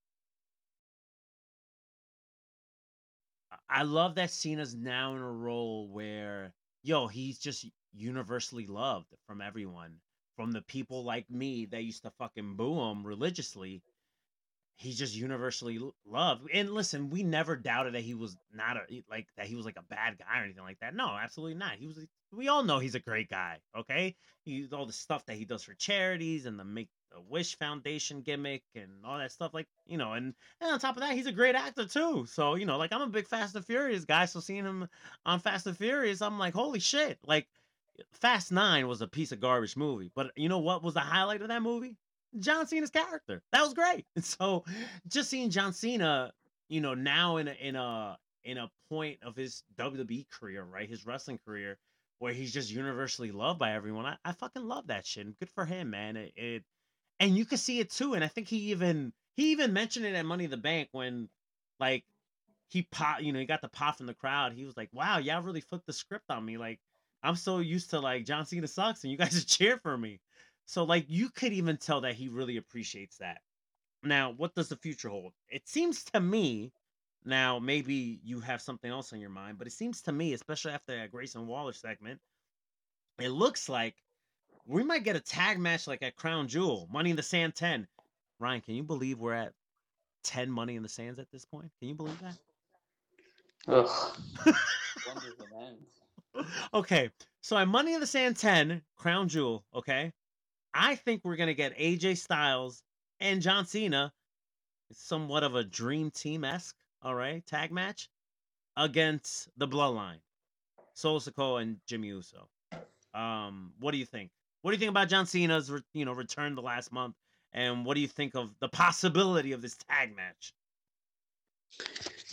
I- I love that Cena's now in a role where yo, he's just universally loved from everyone, from the people like me that used to fucking boo him religiously. He's just universally loved. And listen, we never doubted that he was not a like that he was like a bad guy or anything like that. No, absolutely not. He was. We all know he's a great guy. Okay, he's all the stuff that he does for charities and the Make a Wish Foundation gimmick and all that stuff. Like you know, and and on top of that, he's a great actor too. So you know, like I'm a big Fast and Furious guy. So seeing him on Fast and Furious, I'm like, holy shit! Like Fast Nine was a piece of garbage movie, but you know what was the highlight of that movie? John Cena's character. That was great. So just seeing John Cena, you know, now in a in a in a point of his WWE career, right? His wrestling career, where he's just universally loved by everyone. I, I fucking love that shit. And good for him, man. It, it and you can see it too. And I think he even he even mentioned it at Money in the Bank when like he pop, you know, he got the pop from the crowd. He was like, "Wow, y'all really flipped the script on me. Like, I'm so used to like John Cena sucks, and you guys are cheer for me." So like, you could even tell that he really appreciates that. Now, what does the future hold? It seems to me, now maybe you have something else on your mind, but it seems to me, especially after that Grayson Waller segment, it looks like we might get a tag match like at Crown Jewel, Money in the Sand 10. Ryan, can you believe we're at 10 Money in the Sands at this point? Can you believe that? Ugh. When does it end? okay, so at Money in the Sand 10, Crown Jewel, okay? I think we're going to get AJ Styles and John Cena, somewhat of a dream team esque, all right, tag match against the Bloodline, Solo Sikoa and Jimmy Uso. Um, what do you think? What do you think about John Cena's, you know, return the last month? And what do you think of the possibility of this tag match?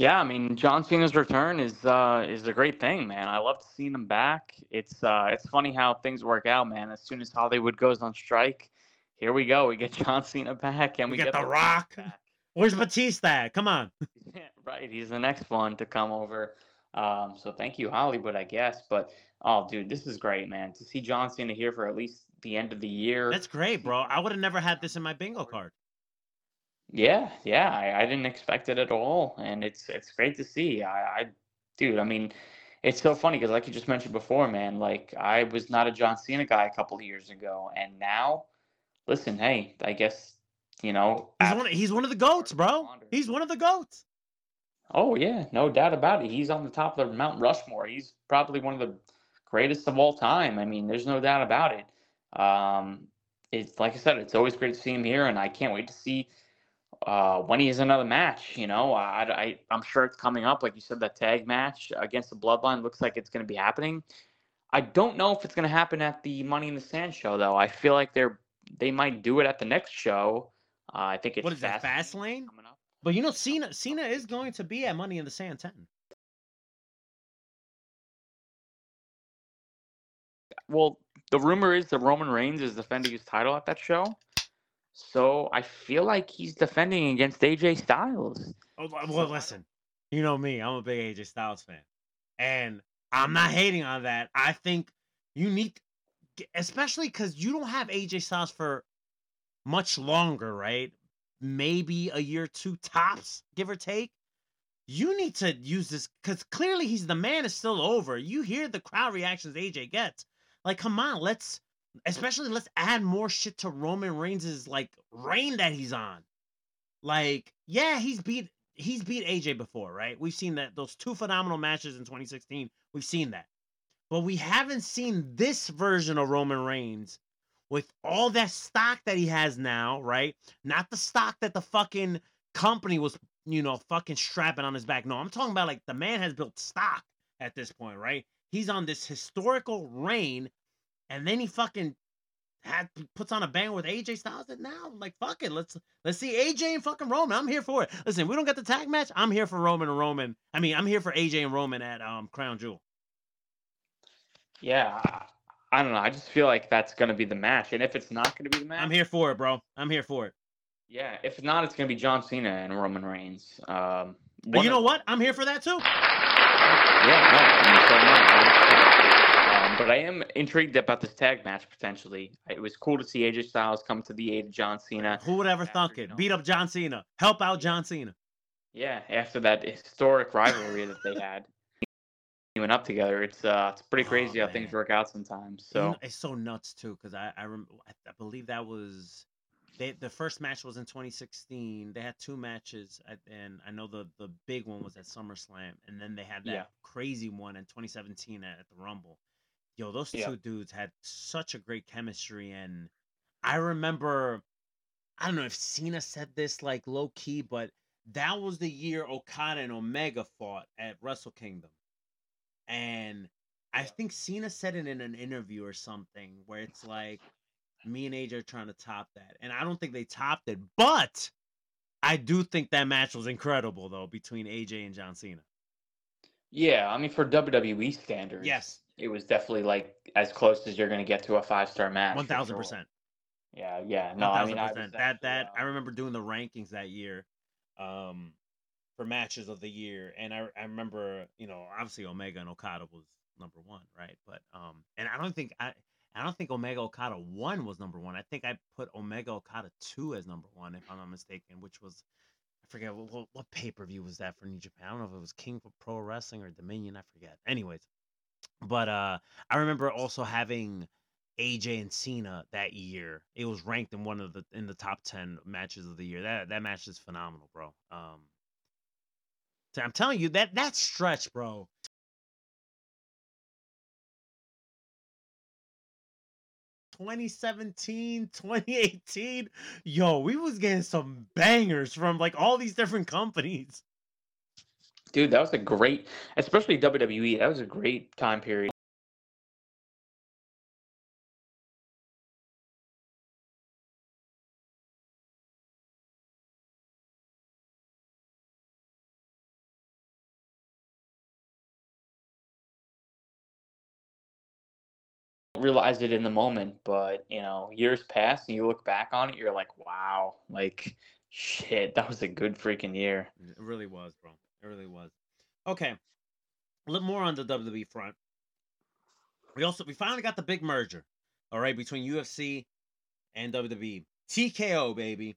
Yeah, I mean John Cena's return is uh is a great thing, man. I love seeing him back. It's uh it's funny how things work out, man. As soon as Hollywood goes on strike, here we go. We get John Cena back, and We we, get The Rock Rock. back. Where's Batista? Come on. Yeah, right. He's the next one to come over. Um, so thank you, Hollywood, I guess. But oh, dude, this is great, man. To see John Cena here for at least the end of the year. That's great, bro. I would have never had this in my bingo card. Yeah, yeah, I, I didn't expect it at all, and it's it's great to see. I, I dude, I mean, it's so funny because like you just mentioned before, man, like I was not a John Cena guy a couple of years ago, and now, listen, hey, I guess you know, He's one, of, he's one of the goats, bro. He's one of the goats. Oh yeah, no doubt about it. He's on the top of the Mount Rushmore. He's probably one of the greatest of all time. I mean, there's no doubt about it. Um, it's like I said, it's always great to see him here, and I can't wait to see uh, when he has another match. You know, I, I I'm sure it's coming up. Like you said, that tag match against the Bloodline looks like it's going to be happening. I don't know if it's going to happen at the Money in the Sand show though. I feel like they're they might do it at the next show. Uh, I think it's What is that, Fast lane coming up. But you know, Cena Cena is going to be at Money in the Sand 10. Well, the rumor is that Roman Reigns is defending his title at that show. So I feel like he's defending against AJ Styles. Oh, well, listen, you know me. I'm a big AJ Styles fan, and I'm not hating on that. I think you need, especially because you don't have AJ Styles for much longer, right? Maybe a year, two tops, give or take. You need to use this because clearly he's the man is still over. You hear the crowd reactions AJ gets. Like, come on, let's especially let's add more shit to Roman Reigns' like reign that he's on. Like, yeah, he's beat he's beat AJ before, right? We've seen that those two phenomenal matches in 2016. We've seen that. But we haven't seen this version of Roman Reigns with all that stock that he has now, right? Not the stock that the fucking company was, you know, fucking strapping on his back. No, I'm talking about like the man has built stock at this point, right? He's on this historical reign, and then he fucking had puts on a band with AJ Styles. And now, like, fuck it, let's let's see AJ and fucking Roman. I'm here for it. Listen, we don't get the tag match. I'm here for Roman and Roman. I mean, I'm here for AJ and Roman at um Crown Jewel. Yeah, I- don't know. I just feel like that's going to be the match. And if it's not going to be the match, I'm here for it, bro. I'm here for it. yeah, if not, it's going to be John Cena and Roman Reigns. Um, But you know of- what? I'm here for that too. Yeah, no, I mean, so. But I am intrigued about this tag match potentially. It was cool to see AJ Styles come to the aid of John Cena. Who would ever thunk it? Beat up John Cena. Help out John Cena. Yeah, after that historic rivalry that they had, teaming up together, it's uh, it's pretty Oh, crazy how things work out sometimes. So it's so nuts too because I I, rem- I believe that was they the first match was in 2016. They had two matches at, and I know the the big one was at SummerSlam and then they had that Yeah. crazy one in 2017 at, at the Rumble. Yo, those Yeah. two dudes had such a great chemistry and I remember I don't know if Cena said this like low key, but that was the year Okada and Omega fought at Wrestle Kingdom. And I think Cena said it in an interview or something where it's like me and AJ are trying to top that. And I don't think they topped it, but I do think that match was incredible though between AJ and John Cena. yeah, I mean for WWE standards, Yes, it was definitely like as close as you're gonna get to a five star match. thousand sure. percent. Yeah, yeah. No, I mean I was 1000%. that actually, that I uh, remember doing the rankings that year um for matches of the year and I I remember, you know, obviously Omega and Okada was number 1, right? But um and I don't think I I don't think Omega Okada 1 was number 1. I think I put Omega Okada 2 as number 1 if I'm not mistaken, which was I forget what, what, what pay-per-view was that for New Japan. I don't know if it was King of Pro Wrestling or Dominion, I forget. Anyways, but uh I remember also having AJ and Cena that year. It was ranked in one of the in the top ten matches of the year. That that match is phenomenal, bro. Um, I'm telling you that that stretch, bro. Twenty seventeen, 2018, yo, we was getting some bangers from like all these different companies. Dude, that was a great, especially WWE. That was a great time period. realize it in the moment, but you know, years pass and you look back on it, you're like, wow, like shit, that was a good freaking year. It really was, bro. It really was. Okay. A little more on the WWE front. We also we finally got the big merger, all right, between UFC and WWE. TKO, baby.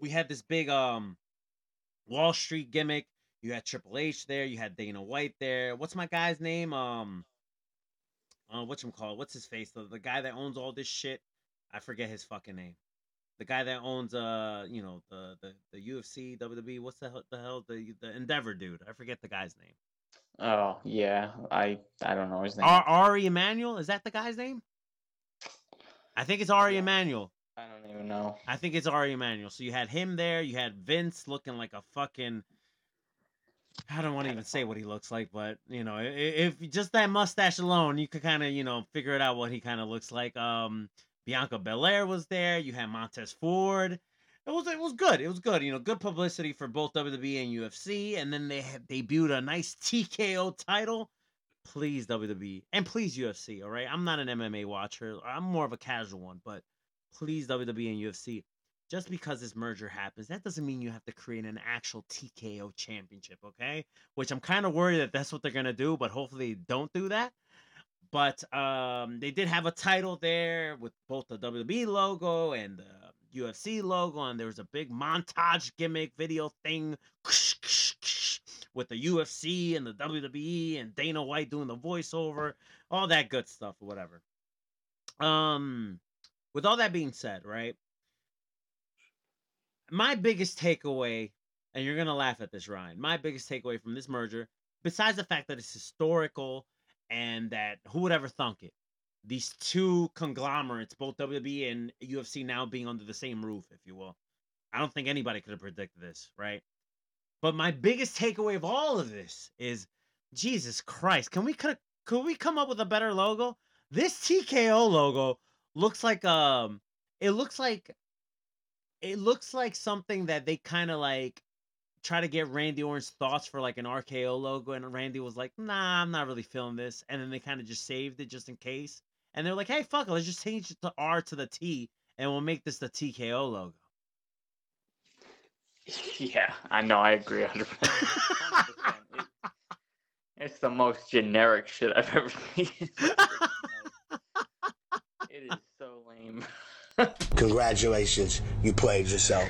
We had this big um Wall Street gimmick. You had Triple H there, you had Dana White there. What's my guy's name? Um uh what's him called? What's his face? The, the guy that owns all this shit. I forget his fucking name. The guy that owns uh, you know, the the, the UFC, WWE, what's the hell the hell the the Endeavor dude. I forget the guy's name. Oh yeah, I I don't know his name. Ar- Ari Emanuel, is that the guy's name? I think it's Ari Yeah. Emanuel. I don't even know. I think it's Ari Emanuel. So you had him there. You had Vince looking like a fucking. I don't want to even say what he looks like, but you know, i- i- if just that mustache alone, you could kind of you know figure it out what he kind of looks like. Um, Bianca Belair was there. You had Montez Ford. It was it was good. It was good. You know, good publicity for both WWE and UFC. And then they debuted a nice TKO title. Please WWE and please UFC. All right, I'm not an MMA watcher. I'm more of a casual one, but please WWE and UFC. Just because this merger happens, that doesn't mean you have to create an actual TKO championship, okay? Which I'm kind of worried that that's what they're gonna do, but hopefully they don't do that. But um, they did have a title there with both the WWE logo and the UFC logo, and there was a big montage gimmick video thing with the UFC and the WWE and Dana White doing the voiceover, all that good stuff or whatever. Um, with all that being said, right? My biggest takeaway, and you're gonna laugh at this, Ryan. My biggest takeaway from this merger, besides the fact that it's historical and that who would ever thunk it, these two conglomerates, both WWE and UFC, now being under the same roof, if you will. I don't think anybody could have predicted this, right? But my biggest takeaway of all of this is, Jesus Christ, can we could could we come up with a better logo? This TKO logo looks like um, it looks like it looks like something that they kind of like try to get Randy Orton's thoughts for like an RKO logo, and Randy was like, "Nah, I'm not really feeling this," and then they kind of just saved it just in case, and they're like, "Hey, fuck it, let's just change it to R to the T, and we'll make this the TKO logo." Yeah, I know. I agree 100%. 100%. It- It's the most generic shit I've ever seen. it is so lame. Congratulations, you played yourself.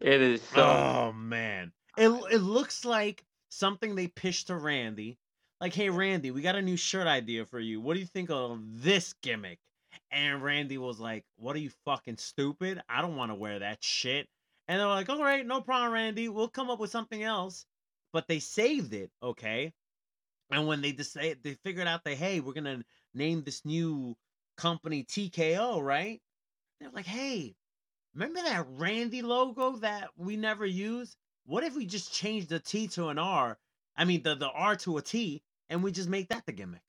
It is so. Oh man, it it looks like something they pitched to Randy. Like, hey Randy, we got a new shirt idea for you. What do you think of this gimmick? And Randy was like, "What are you fucking stupid? I don't want to wear that shit." And they're like, "All right, no problem, Randy. We'll come up with something else." But they saved it, okay? And when they decided, they figured out that hey, we're gonna name this new company TKO, right? They're like, hey, remember that Randy logo that we never use? What if we just change the T to an R? I mean, the, the R to a T, and we just make that the gimmick.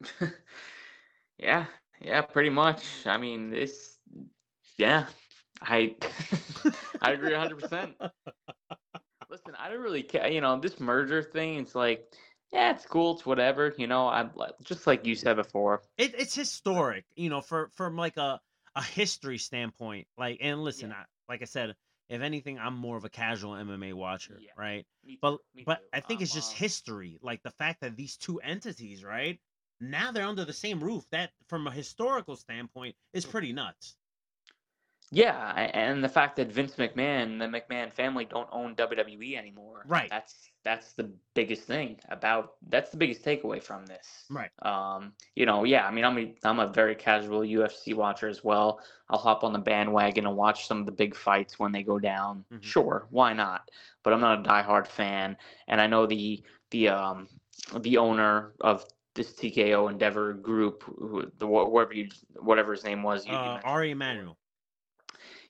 yeah, yeah, pretty much. I mean, this, yeah, I, I agree 100%. Listen, I don't really care. You know, this merger thing, it's like, yeah, it's cool. It's whatever. You know, I'm just like you said before. It, it's historic, you know, for from like a a history standpoint. Like, and listen, Yeah. I, like I said, if anything, I'm more of a casual MMA watcher, Yeah, right? Me But too, but. I think it's Um, just um, history, like the fact that these two entities, right? Now they're under the same roof. That, from a historical standpoint, is pretty nuts. Yeah, and the fact that Vince McMahon, the McMahon family, don't own WWE anymore. Right. That's that's the biggest thing about. That's the biggest takeaway from this. Right. Um, you know, yeah. I mean, I'm a I'm a very casual UFC watcher as well. I'll hop on the bandwagon and watch some of the big fights when they go down. Mhm. Sure, why not? But I'm not a diehard fan, and I know the the um the owner of this TKO Endeavor group, who, the wh- whatever you whatever his name was. You, you Uh, mentioned Ari Emanuel.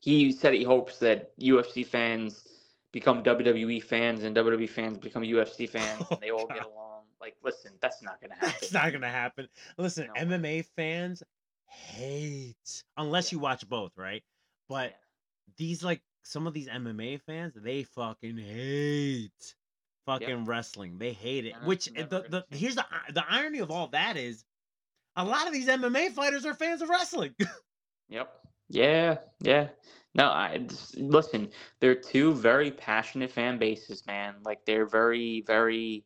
he said he hopes that UFC fans become WWE fans and WWE fans become UFC fans and they all get along. Like, listen, that's not gonna happen. It's not gonna happen. Listen, No. MMA fans hate unless Yeah. you watch both, right? But Yeah. these like some of these MMA fans, they fucking hate fucking wrestling. They hate it. And Which uh, the, the here's the the irony of all that is a lot of these MMA fighters are fans of wrestling. Yep. Yeah. Yeah. No, I just, listen. They're two very passionate fan bases, man. Like they're very, very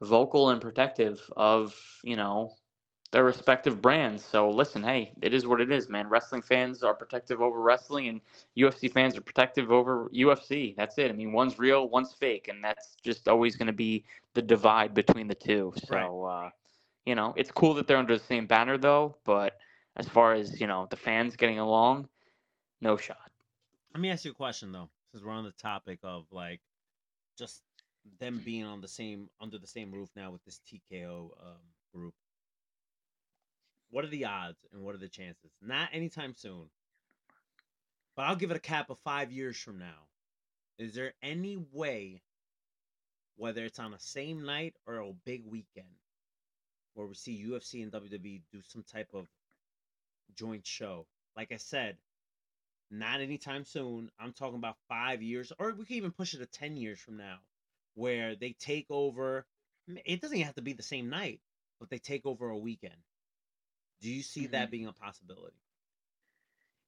vocal and protective of you know their respective brands. So listen, hey, it is what it is, man. Wrestling fans are protective over wrestling, and UFC fans are protective over UFC. That's it. I mean, one's real, one's fake, and that's just always going to be the divide between the two. So, uh, you know, it's cool that they're under the same banner, though. But as far as you know, the fans getting along, no shot. Let me ask you a question though, since we're on the topic of like just them being on the same under the same roof now with this TKO um, group. What are the odds and what are the chances? Not anytime soon, but I'll give it a cap of five years from now. Is there any way, whether it's on a same night or a big weekend, where we see UFC and WWE do some type of joint show? Like I said, not anytime soon. I'm talking about five years, or we could even push it to 10 years from now, where they take over. It doesn't have to be the same night, but they take over a weekend. Do you see that Mhm. being a possibility?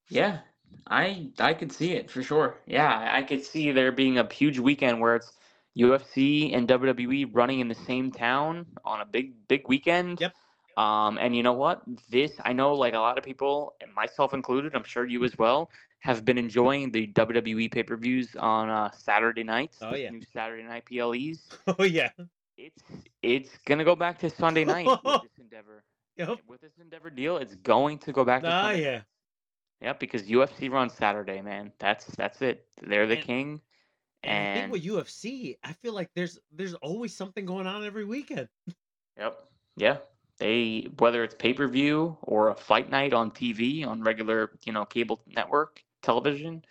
Yeah, I I could see it for sure. Yeah, I could see there being a huge weekend where it's UFC and WWE running in the same town on a big big weekend. Yep. Um, and you know what? This I know, like a lot of people, myself included, I'm sure you as well, have been enjoying the WWE pay per views on uh, Saturday nights. Oh, yeah. new Saturday night PLEs. Oh yeah. It's it's gonna go back to Sunday night with this endeavor. Yep. With this endeavor deal, it's going to go back to Oh Sunday yeah. Yeah, because UFC runs Saturday, man. That's that's it. They're the And- king. And, I think And with UFC, I feel like there's there's always something going on every weekend. yep, yeah. They whether it's pay per view or a fight night on TV on regular, you know, cable network television,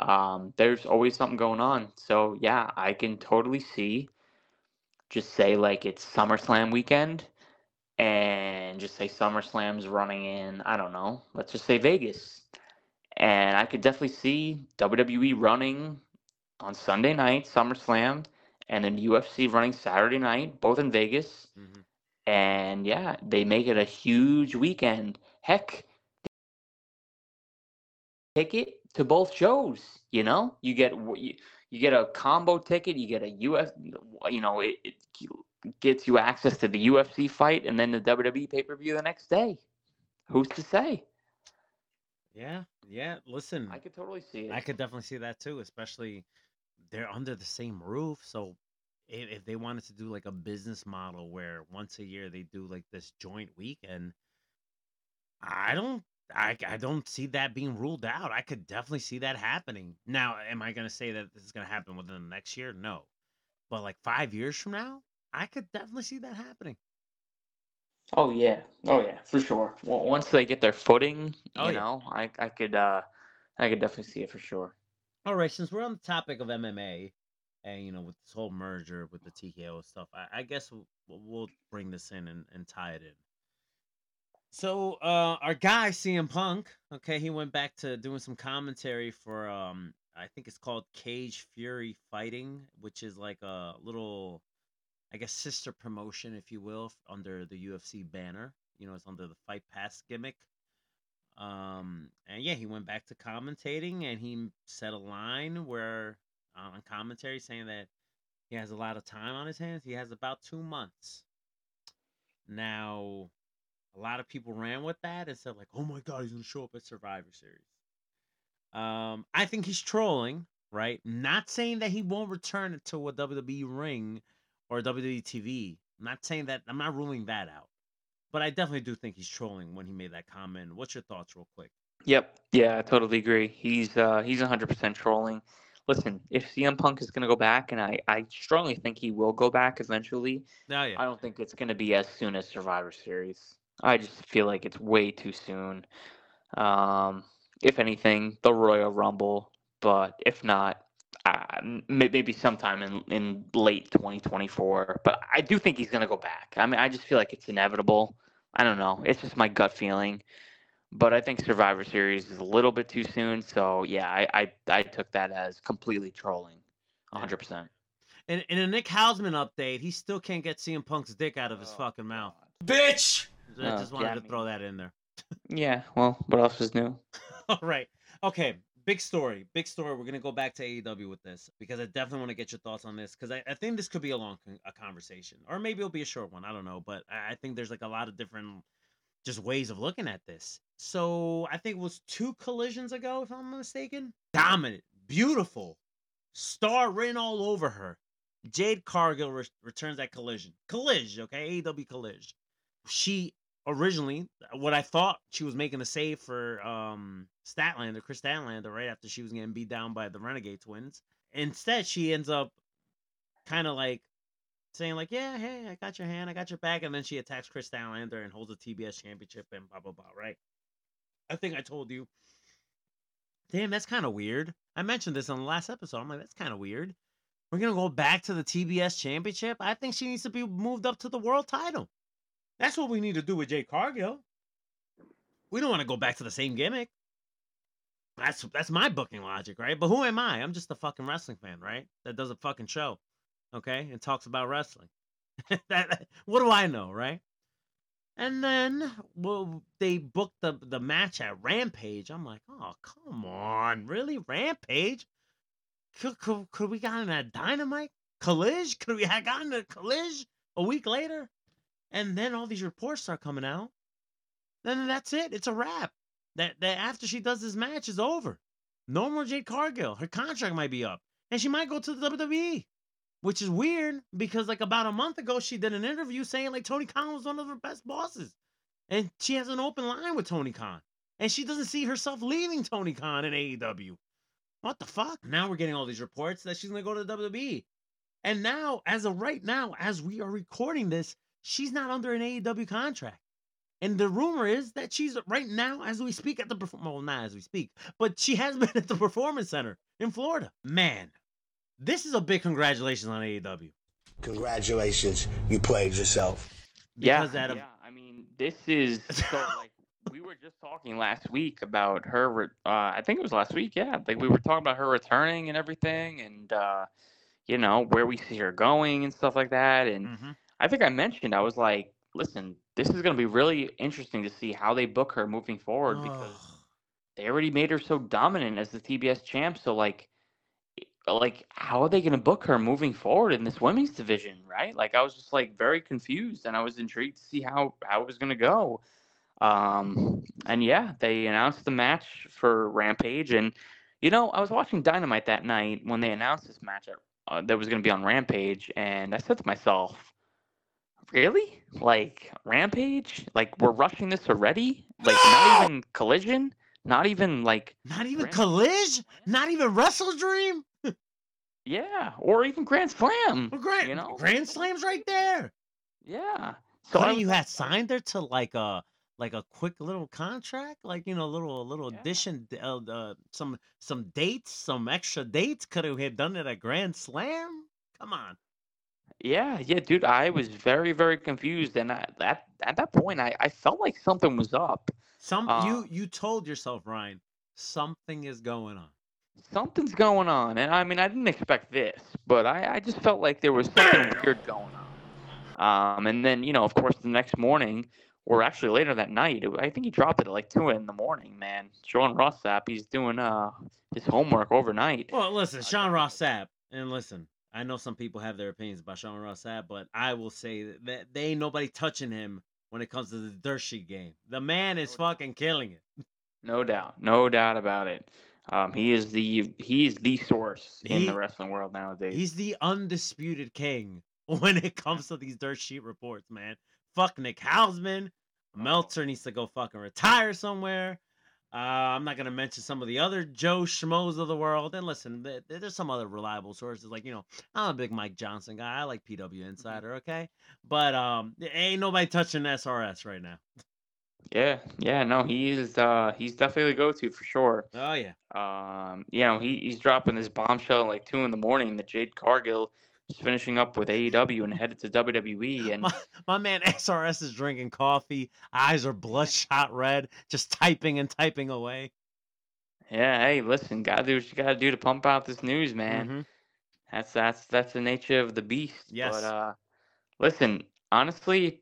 um, there's always something going on. So yeah, I can totally see. Just say like it's SummerSlam weekend, and just say SummerSlam's running in. I don't know. Let's just say Vegas, and I could definitely see WWE running on Sunday night, SummerSlam, and then UFC running Saturday night, both in Vegas. Mhm. And yeah, they make it a huge weekend. Heck, ticket to both shows. You know, you get you, you get a combo ticket. You get a US. You know, it, it gets you access to the UFC fight and then the WWE pay per view the next day. Who's to say? Yeah, yeah. Listen, I could totally see it. I could definitely see that too, especially they're under the same roof. So if, if they wanted to do like a business model where once a year they do like this joint weekend, I don't I, I don't see that being ruled out. I could definitely see that happening. Now, am I going to say that this is going to happen within the next year? No. But like five years from now, I could definitely see that happening. Oh yeah, oh yeah, for sure. Well, once they get their footing, you Oh, yeah. know, I I could uh I could definitely see it for sure. All right, since we're on the topic of MMA, and you know, with this whole merger with the TKO stuff, I, I guess we'll, we'll bring this in and, and tie it in. So, uh, our guy CM Punk, okay, he went back to doing some commentary for, um, I think it's called Cage Fury Fighting, which is like a little, I guess, sister promotion, if you will, under the UFC banner. You know, it's under the Fight Pass gimmick. Um, and yeah, he went back to commentating and he said a line where on commentary saying that he has a lot of time on his hands. He has about two months. Now, a lot of people ran with that and said like, "Oh my God, he's gonna show up at Survivor Series." Um, I think he's trolling, right? Not saying that he won't return to a WWE ring or WWE TV. I'm not saying that. I'm not ruling that out. But I definitely do think he's trolling when he made that comment. What's your thoughts, real quick? Yep, yeah, I totally agree. He's uh he's 100% trolling. Listen, if CM Punk is going to go back, and I I strongly think he will go back eventually, Oh yeah. I don't think it's going to be as soon as Survivor Series. I just feel like it's way too soon. Um, if anything, the Royal Rumble, but if not, uh, maybe sometime in, in late 2024. But I do think he's going to go back. I mean, I just feel like it's inevitable. I don't know. It's just my gut feeling. But I think Survivor Series is a little bit too soon. So yeah, I I, I took that as completely trolling, 100%. In, in a Nick Hausman update, he still can't get CM Punk's dick out of his Oh, fucking mouth. Bitch! I Oh, just wanted yeah, to throw that in there. Yeah. Well, what else is new? All right. Okay. Big story. Big story. We're gonna go back to AEW with this because I definitely want to get your thoughts on this because I, I think this could be a long con- a conversation or maybe it'll be a short one. I don't know, but I, I think there's like a lot of different just ways of looking at this. So I think it was two collisions ago, if I'm mistaken. Dominant, beautiful, star written all over her. Jade Cargill re- returns that collision. Collision, okay, AEW collision. She originally, what I thought she was making a save for um Statlander, Kris Statlander, right after she was getting beat down by the Renegade Twins. Instead, she ends up kind of like saying like, "Yeah, hey, I got your hand, I got your back," and then she attacks Kris Statlander and holds a TBS championship and blah blah blah. Right? I think I told you. Damn, that's kind of weird. I mentioned this on the last episode. I'm like, that's kind of weird. We're gonna go back to the TBS championship. I think she needs to be moved up to the world title. That's what we need to do with Jade Cargill. We don't want to go back to the same gimmick. That's that's my booking logic, right? But who am I? I'm just a fucking wrestling fan, right? That does a fucking show, okay, and talks about wrestling. that, what do I know, right? And then well, they booked the the match at Rampage. I'm like, oh come on, really Rampage? Could, could, could we gotten that Dynamite Collige? Could we have gotten a Collige a week later? And then all these reports start coming out. Then that's it. It's a wrap. That that after she does this match is over. No more Jade Cargill. Her contract might be up, and she might go to the WWE, which is weird because like about a month ago she did an interview saying like Tony Khan was one of her best bosses, and she has an open line with Tony Khan, and she doesn't see herself leaving Tony Khan in AEW. What the fuck? Now we're getting all these reports that she's gonna go to the WWE, and now as of right now, as we are recording this, she's not under an AEW contract. And the rumor is that she's right now, as we speak, at the perform. Well, not as we speak, but she has been at the Performance Center in Florida. Man, this is a big congratulations on AEW. Congratulations, you played yourself. Yeah, Because out of- yeah. I mean, this is so like we were just talking last week about her. re- Uh, I think it was last week. Yeah, like we were talking about her returning and everything, and uh, you know where we see her going and stuff like that. And Mhm. I think I mentioned I was like, listen, this is going to be really interesting to see how they book her moving forward because they already made her so dominant as the TBS champ. So like, like how are they going to book her moving forward in this women's division, right? Like I was just like very confused and I was intrigued to see how how it was going to go. Um, and yeah, they announced the match for Rampage, and you know, I was watching Dynamite that night when they announced this match uh, that was going to be on Rampage, and I said to myself, "Really? Like Rampage? Like we're rushing this already? Like not even Collision? Not even like Not even Collision? Not even Wrestle Dream? Yeah, or even Grand Slam? Well, Grand, You know? Grand Slam's right there. Yeah. So I you had signed her to like a like a quick little contract, like you know, little a little Yeah. addition, uh, uh, some some dates, some extra dates. Could have had done it at Grand Slam. Come on. Yeah, yeah, dude. I was very, very confused, and I, at at that point, I, I felt like something was up. Some Uh, you you told yourself, Ryan, something is going on. Something's going on, and I mean, I didn't expect this, but I, I just felt like there was something weird going on. Um, and then you know, of course, the next morning, or actually later that night, it, I think he dropped it at like two in the morning. Man, Sean Ross Sapp, he's doing uh his homework overnight. Well, listen, Sean Ross Sapp, and listen, I know some people have their opinions about Sean Ross Sapp, but I will say that- that they ain't nobody touching him when it comes to the dirt sheet game. The man is fucking killing it. No doubt, no doubt about it. Um, he is the he's the source in He- the wrestling world nowadays. He's the undisputed king when it comes to these dirt sheet reports, man. Fuck Nick Hausman. Meltzer needs to go fucking retire somewhere. Uh, I'm not gonna mention some of the other Joe Schmoes of the world. And listen, th- th- there's some other reliable sources. Like you know, I'm a big Mike Johnson guy. I like PW Insider. Okay, but um, ain't nobody touching SRS right now. Yeah, yeah, no, he is. Uh, he's definitely the go-to for sure. Oh yeah, Um, you know, he, he's dropping this bombshell at like two in the morning that Jade Cargill is finishing up with AEW and headed to WWE. And my, my man SRS is drinking coffee. Eyes are bloodshot red, just typing and typing away. yeah, hey, listen, gotta do what you gotta do to pump out this news, man. Mhm. That's that's that's the nature of the beast. Yes. But uh, listen, honestly,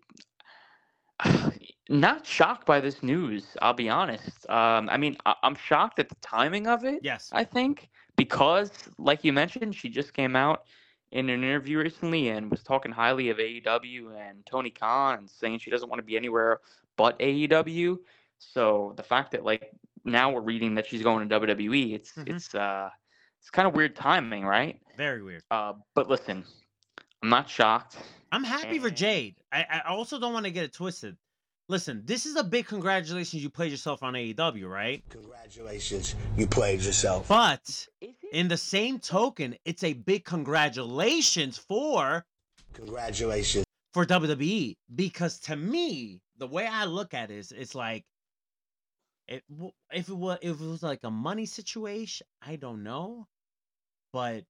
not shocked by this news. I'll be honest. Um, I mean, I- I'm shocked at the timing of it. Yes. I think because, like you mentioned, she just came out in an interview recently and was talking highly of AEW and Tony Khan and saying she doesn't want to be anywhere but AEW. So the fact that like now we're reading that she's going to WWE, it's Mhm. it's uh it's kind of weird timing, right? Very weird. Uh, but listen, I'm not shocked. I'm happy for Jade. I, I also don't want to get it twisted. Listen, this is a big congratulations you played yourself on AEW, right? Congratulations, you played yourself. But in the same token, it's a big congratulations for Congratulations. for WWE because to me, the way I look at it is, it's like it, if it was if it was like a money situation, I don't know, but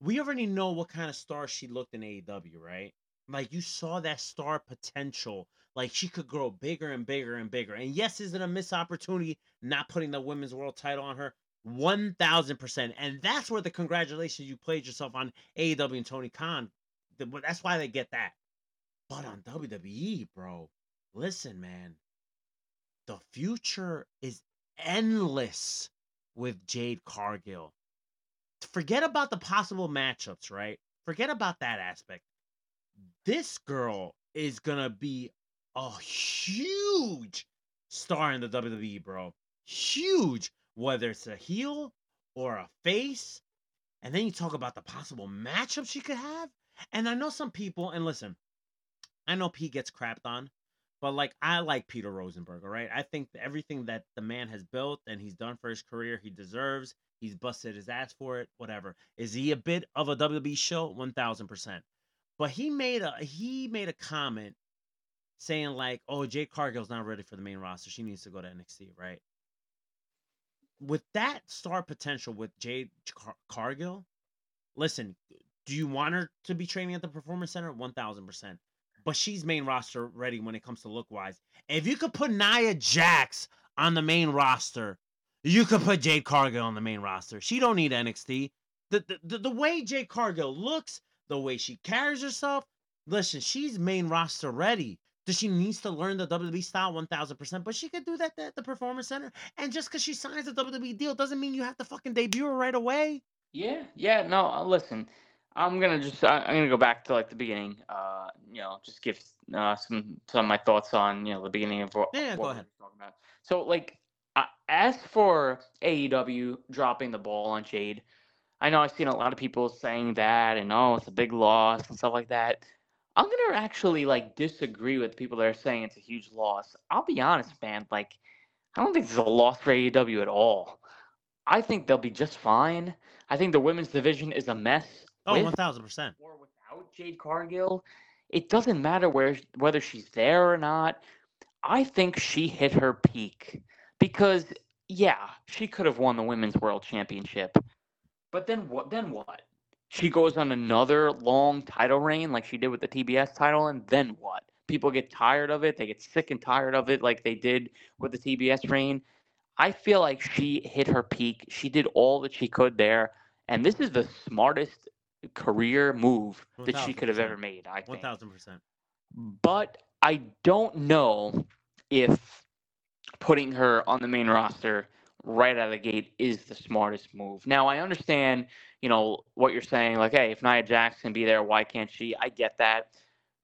we already know what kind of star she looked in AEW, right? Like you saw that star potential, like she could grow bigger and bigger and bigger. And yes, is it a missed opportunity not putting the women's world title on her? One thousand percent, and that's where the congratulations you played yourself on AEW and Tony Khan. That's why they get that. But on WWE, bro, listen, man, the future is endless with Jade Cargill. Forget about the possible matchups, right? Forget about that aspect. This girl is gonna be a huge star in the WWE, bro. Huge, whether it's a heel or a face. And then you talk about the possible matchups she could have. And I know some people, and listen, I know Pete gets crapped on, but like I like Peter Rosenberg, all right? I think everything that the man has built and he's done for his career, he deserves. He's busted his ass for it, whatever. Is he a bit of a WWE show? One thousand percent. But he made a he made a comment saying like, "Oh, Jade Cargill's not ready for the main roster. She needs to go to NXT." Right? With that star potential with Jade Car- Cargill, listen, do you want her to be training at the Performance Center? One thousand percent. But she's main roster ready when it comes to look wise. If you could put Nia Jax on the main roster, you could put Jade Cargill on the main roster. She don't need NXT. The the, the, the way Jade Cargill looks, the way she carries herself, listen, she's main roster ready. Does she needs to learn the WWE style 1000%, but she could do that at the Performance Center. And just because she signs a WWE deal doesn't mean you have to fucking debut her right away. Yeah, yeah. No, uh, listen. I'm gonna just I- I'm gonna go back to like the beginning. Uh, you know, just give uh, some some of my thoughts on you know the beginning of what, Yeah, what go ahead. talking about. So like, uh, as for AEW dropping the ball on Jade, I know I've seen a lot of people saying that and oh it's a big loss and stuff like that. I'm gonna actually like disagree with people that are saying it's a huge loss. I'll be honest, man. Like, I don't think this is a loss for AEW at all. I think they'll be just fine. I think the women's division is a mess. Oh, with one thousand percent. or without Jade Cargill. It doesn't matter where whether she's there or not. I think she hit her peak because yeah, she could have won the women's world championship. But then what then what? She goes on another long title reign like she did with the TBS title and then what? People get tired of it. They get sick and tired of it like they did with the TBS reign. I feel like she hit her peak. She did all that she could there. And this is the smartest career move that she could have ever made, I think. thousand percent. But I don't know if putting her on the main roster right out of the gate is the smartest move. Now I understand, you know, what you're saying, like, hey, if Nia Jackson be there, why can't she? I get that.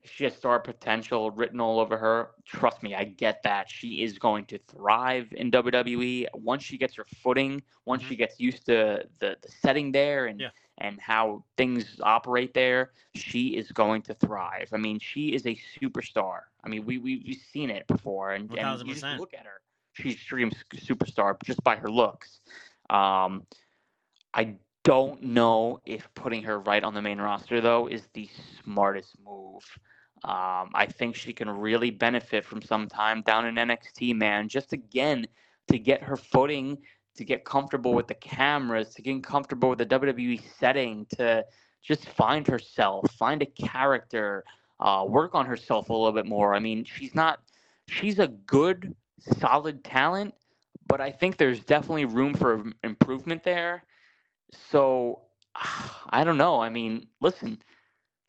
She has star potential written all over her. Trust me, I get that. She is going to thrive in WWE once she gets her footing, once Mhm. she gets used to the, the setting there and Yeah. and how things operate there, she is going to thrive. I mean, she is a superstar. I mean, we, we, we've seen it before, and, and you just look at her. She's a stream superstar just by her looks. Um, I don't know if putting her right on the main roster, though, is the smartest move. Um, I think she can really benefit from some time down in NXT, man. Just again, to get her footing, to get comfortable with the cameras, to get comfortable with the WWE setting, to just find herself, find a character, uh, work on herself a little bit more. I mean, she's not, she's a good, solid talent, but I think there's definitely room for improvement there. So I don't know. I mean, listen,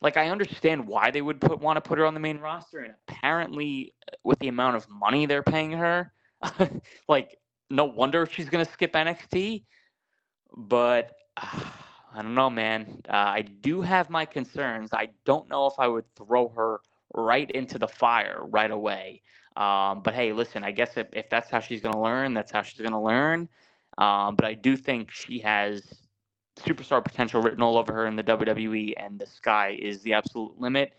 like I understand why they would put want to put her on the main roster, and apparently, uh, with the amount of money they're paying her, like no wonder she's gonna skip NXT. But I don't know, man. Uh, I do have my concerns. I don't know if I would throw her right into the fire right away. Um, but hey, listen, I guess if, if that's how she's gonna learn, that's how she's gonna learn. Um, but I do think she has superstar potential written all over her in the WWE, and the sky is the absolute limit.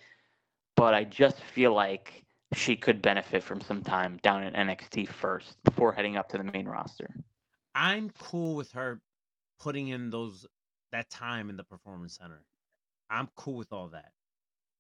But I just feel like she could benefit from some time down in NXT first before heading up to the main roster. I'm cool with her putting in those that time in the performance center. I'm cool with all that.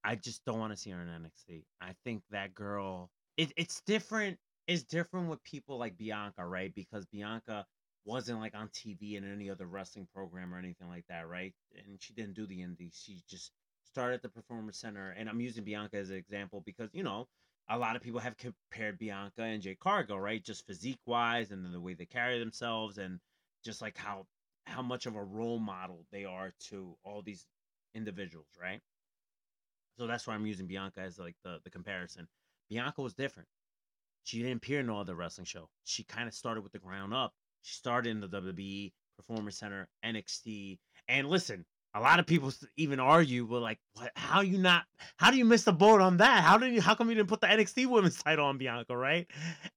I just don't want to see her in NXT. I think that girl it, it's different. It's different with people like Bianca, right? Because Bianca wasn't like on TV in any other wrestling program or anything like that, right? And she didn't do the indies. She just started at the performance center. And I'm using Bianca as an example because, you know, a lot of people have compared Bianca and Jade Cargill, right? Just physique wise and the way they carry themselves and just like how how much of a role model they are to all these individuals, right? So that's why I'm using Bianca as like the, the comparison. Bianca was different. She didn't appear in all the wrestling show. She kind of started with the ground up. She started in the WWE Performance Center, NXT, and listen, a lot of people even argue, well, like, what, how you not? How do you miss the boat on that? How did you? How come you didn't put the NXT Women's title on Bianca, right?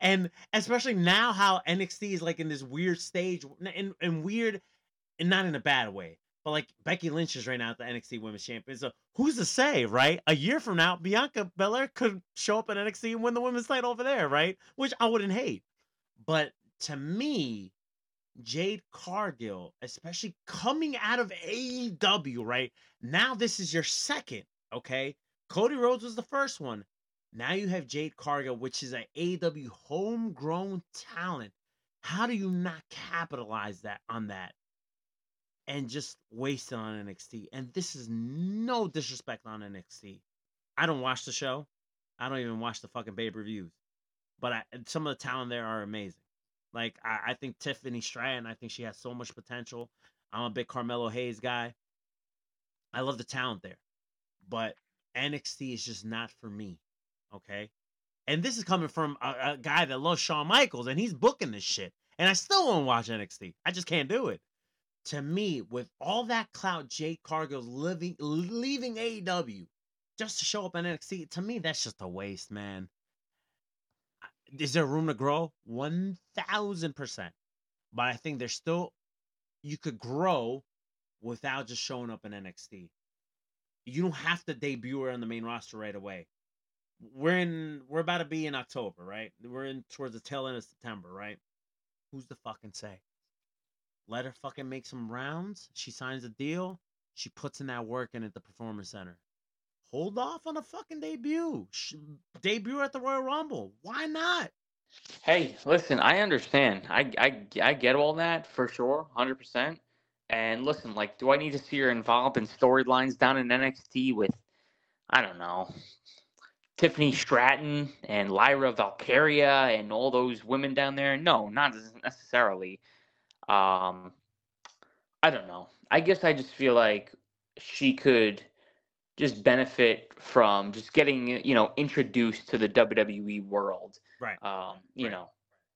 And especially now, how NXT is like in this weird stage, and and weird, and not in a bad way, but like Becky Lynch is right now at the NXT Women's Champion. So who's to say, right? A year from now, Bianca Belair could show up at NXT and win the women's title over there, right? Which I wouldn't hate. But to me, Jade Cargill, especially coming out of AEW, right? Now this is your second, okay? Cody Rhodes was the first one. Now you have Jade Cargill, which is a AEW homegrown talent. How do you not capitalize that on that and just waste it on NXT? And this is no disrespect on NXT. I don't watch the show. I don't even watch the fucking pay per views. But I, some of the talent there are amazing. Like I, I think Tiffany Stratton, I think she has so much potential. I'm a big Carmelo Hayes guy. I love the talent there, but NXT is just not for me. Okay, and this is coming from a, a guy that loves Shawn Michaels, and he's booking this shit, and I still won't watch NXT. I just can't do it. To me, with all that clout, Jade Cargill's living leaving AEW just to show up in NXT, to me, that's just a waste, man. Is there room to grow? One thousand percent. But I think there's still you could grow without just showing up in NXT. You don't have to debut her on the main roster right away. We're in we're about to be in October, right? We're in towards the tail end of September, right? Who's the fucking say? Let her fucking make some rounds. She signs a deal. She puts in that work in at the performance center. Hold off on a fucking debut. Sh- debut at the Royal Rumble. Why not? Hey, listen, I understand. I, I, I get all that for sure, 100%. And listen, like, do I need to see her involved in storylines down in NXT with, I don't know, Tiffany Stratton and Lyra Valkyria and all those women down there? No, not necessarily. Um, I don't know. I guess I just feel like she could just benefit from just getting, you know, introduced to the WWE world Right. um, you Right. know,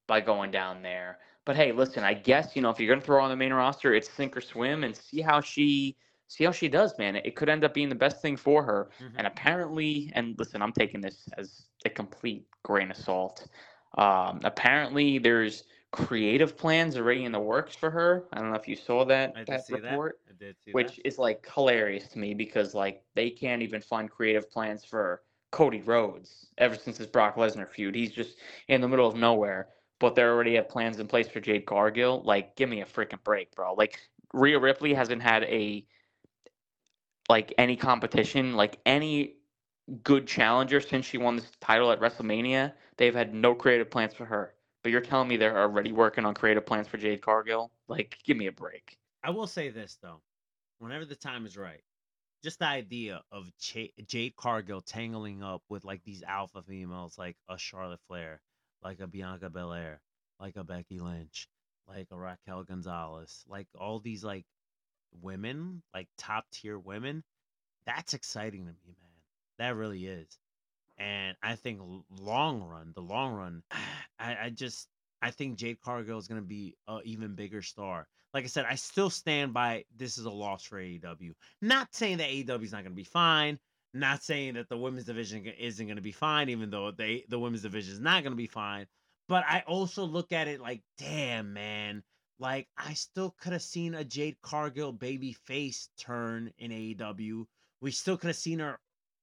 by going down there. But hey, listen, I guess you know if you're gonna throw on the main roster, it's sink or swim, and see how she see how she does, man. It could end up being the best thing for her. Mhm. And apparently, and listen, I'm taking this as a complete grain of salt. Um, apparently, there's creative plans are already in the works for her. I don't know if you saw that I that report that. I did see which that. is like hilarious to me because like they can't even find creative plans for Cody Rhodes ever since his Brock Lesnar feud. He's just in the middle of nowhere, but they already have plans in place for Jade Cargill. Like, give me a freaking break, bro. Like Rhea Ripley hasn't had a like any competition, like any good challenger since she won this title at WrestleMania. They've had no creative plans for her. But you're telling me they're already working on creative plans for Jade Cargill? Like, give me a break. I will say this though, whenever the time is right, just the idea of Ch- Jade Cargill tangling up with like these alpha females, like a Charlotte Flair, like a Bianca Belair, like a Becky Lynch, like a Raquel Gonzalez, like all these like women, like top tier women, that's exciting to me, man. That really is. And I think long run, the long run, I, I just I think Jade Cargill is going to be an even bigger star. Like I said, I still stand by this is a loss for AEW. Not saying that AEW is not going to be fine. Not saying that the women's division isn't going to be fine, even though they the women's division is not going to be fine. But I also look at it like, damn, man. Like I still could have seen a Jade Cargill baby face turn in AEW. We still could have seen her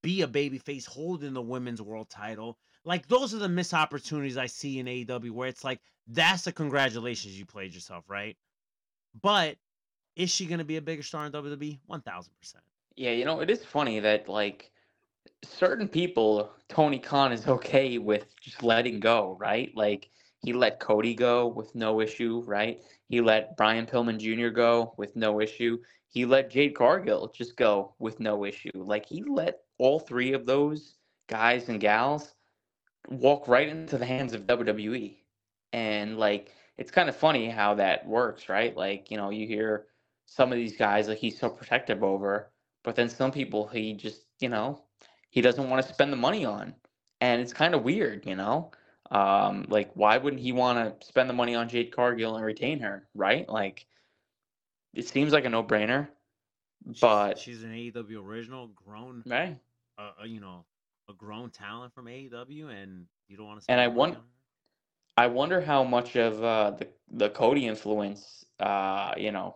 be a baby face holding the women's world title. Like those are the missed opportunities I see in AEW where it's like that's a congratulations you played yourself, right? But is she going to be a bigger star in WWE? One thousand percent. Yeah, you know, it is funny that like certain people, Tony Khan is okay with just letting go, right? Like he let Cody go with no issue, right? He let Brian Pillman Jr. go with no issue. He let Jade Cargill just go with no issue. Like he let all three of those guys and gals walk right into the hands of WWE. And like it's kind of funny how that works, right? Like, you know, you hear some of these guys like he's so protective over, but then some people he just, you know, he doesn't want to spend the money on. And it's kind of weird, you know? Um, like why wouldn't he want to spend the money on Jade Cargill and retain her, right? Like it seems like a no-brainer. But she's an AEW original, grown, right? Uh, you know, a grown talent from AEW, and you don't want to. And I want I wonder how much of uh, the the Cody influence, uh, you know,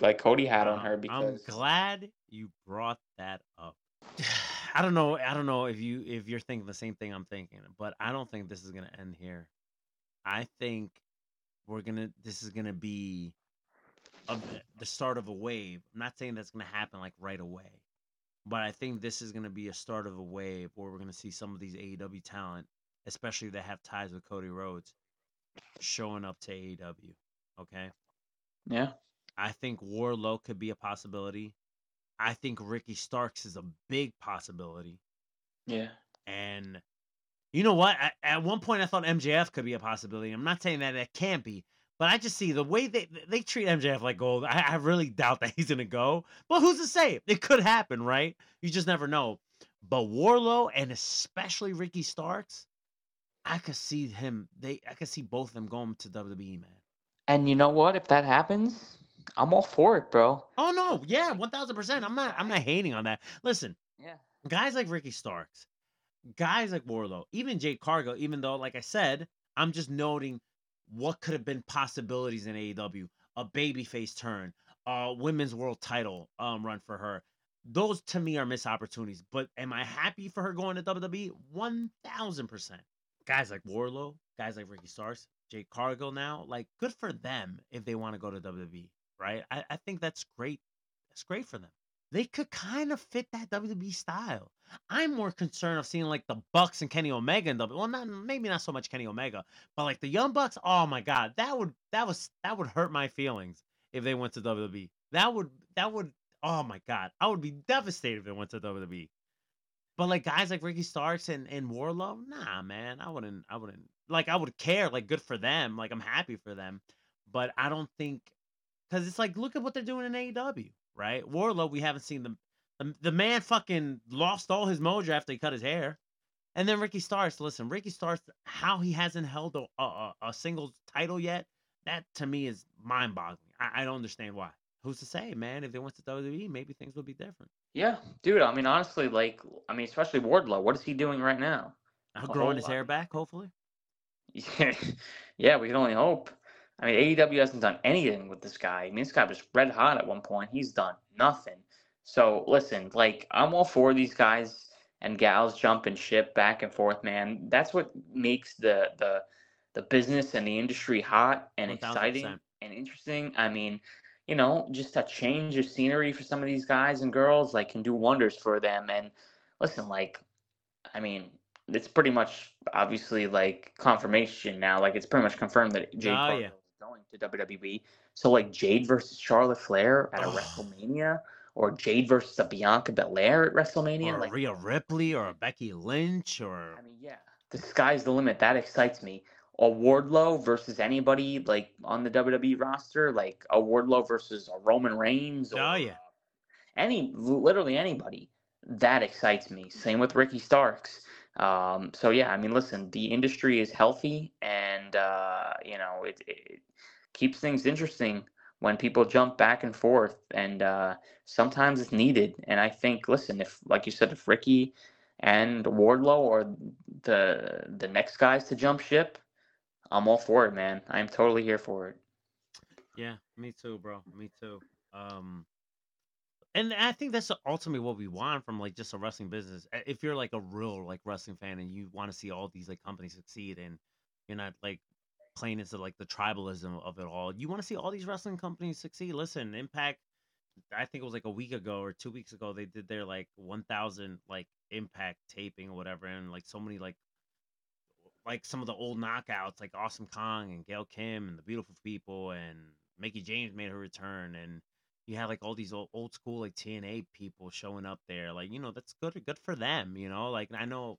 like Cody had on her because I'm glad you brought that up. I don't know. I don't know if you if you're thinking the same thing I'm thinking, but I don't think this is gonna end here. I think we're gonna. This is gonna be a, the start of a wave. I'm not saying that's gonna happen like right away, but I think this is gonna be a start of a wave where we're gonna see some of these AEW talent, especially that have ties with Cody Rhodes, showing up to AEW. Okay. yeah, I think Wardlow could be a possibility. I think Ricky Starks is a big possibility. yeah, And you know what? At, at one point, I thought MJF could be a possibility. I'm not saying that it can't be, but I just see the way they they treat MJF like gold. I, I really doubt that he's gonna go. But who's to say? It could happen, right? You just never know. But Wardlow and especially Ricky Starks, I could see him. They I could see both of them going to WWE, man. and you know what? If that happens, I'm all for it, bro. Oh no, yeah, one thousand percent. I'm not. I'm not hating on that. Listen, Yeah. guys like Ricky Starks, guys like Wardlow, even Jade Cargill. Even though, like I said, I'm just noting what could have been possibilities in AEW. A babyface turn, a women's world title um run for her. Those to me are missed opportunities. But am I happy for her going to WWE? One thousand percent. Guys like Wardlow, guys like Ricky Starks, Jade Cargill now, like good for them if they want to go to WWE, right? I, I think that's great. That's great for them. They could kind of fit that WWE style. I'm more concerned of seeing like the Bucks and Kenny Omega in WWE. Well, not maybe not so much Kenny Omega, but like the Young Bucks. Oh my God, that would that was that would hurt my feelings if they went to WWE. That would that would oh my God, I would be devastated if they went to WWE. But like guys like Ricky Starks and, and Wardlow, nah, man, I wouldn't, I wouldn't like, I would care, like, good for them, like, I'm happy for them, but I don't think because it's like, look at what they're doing in AEW, right? Wardlow, we haven't seen them. The, the man fucking lost all his mojo after he cut his hair, and then Ricky Starks. Listen, Ricky Starks, how he hasn't held a a, a single title yet, that to me is mind boggling. I, I don't understand why. Who's to say, man? If they went to WWE, maybe things would be different. Yeah, dude. I mean, honestly, like, I mean, especially Wardlow. What is he doing right now? Now growing his lot. hair back, hopefully. Yeah, yeah, we can only hope. I mean, AEW hasn't done anything with this guy. I mean, this guy was red hot at one point. He's done nothing. So listen, like I'm all for these guys and gals jumping ship back and forth, man. That's what makes the the the business and the industry hot and 1000%. exciting and interesting. I mean, you know, just a change of scenery for some of these guys and girls like can do wonders for them. And listen, like, I mean, it's pretty much obviously like confirmation now. Like it's pretty much confirmed that Jade Oh, yeah. To WWE. So like Jade versus Charlotte Flair at a Oh. WrestleMania, or Jade versus a Bianca Belair at WrestleMania. or like Rhea Ripley or a Becky Lynch or I mean, yeah, the sky's the limit. That excites me. A Wardlow versus anybody like on the WWE roster, like a Wardlow versus a Roman Reigns. Or, Oh, yeah. uh, any literally anybody. That excites me. Same with Ricky Starks. Um, so yeah, I mean, listen, the industry is healthy, and uh, you know it, it keeps things interesting when people jump back and forth, and uh, sometimes it's needed. And I think, listen, if like you said, if Ricky and Wardlow are the the next guys to jump ship, I'm all for it, man. I'm totally here for it. Yeah, me too, bro. Me too. Um, and I think that's ultimately what we want from like just a wrestling business. If you're like a real like wrestling fan and you want to see all these like companies succeed, and you're not like playing into like the tribalism of it all, you want to see all these wrestling companies succeed. Listen, Impact. I think it was like a week ago or two weeks ago they did their like 1,000 like Impact taping or whatever, and like so many like like some of the old knockouts like Awesome Kong and Gail Kim and the Beautiful People and Mickie James made her return and you had like all these old, old school like TNA people showing up there like you know that's good good for them you know like I know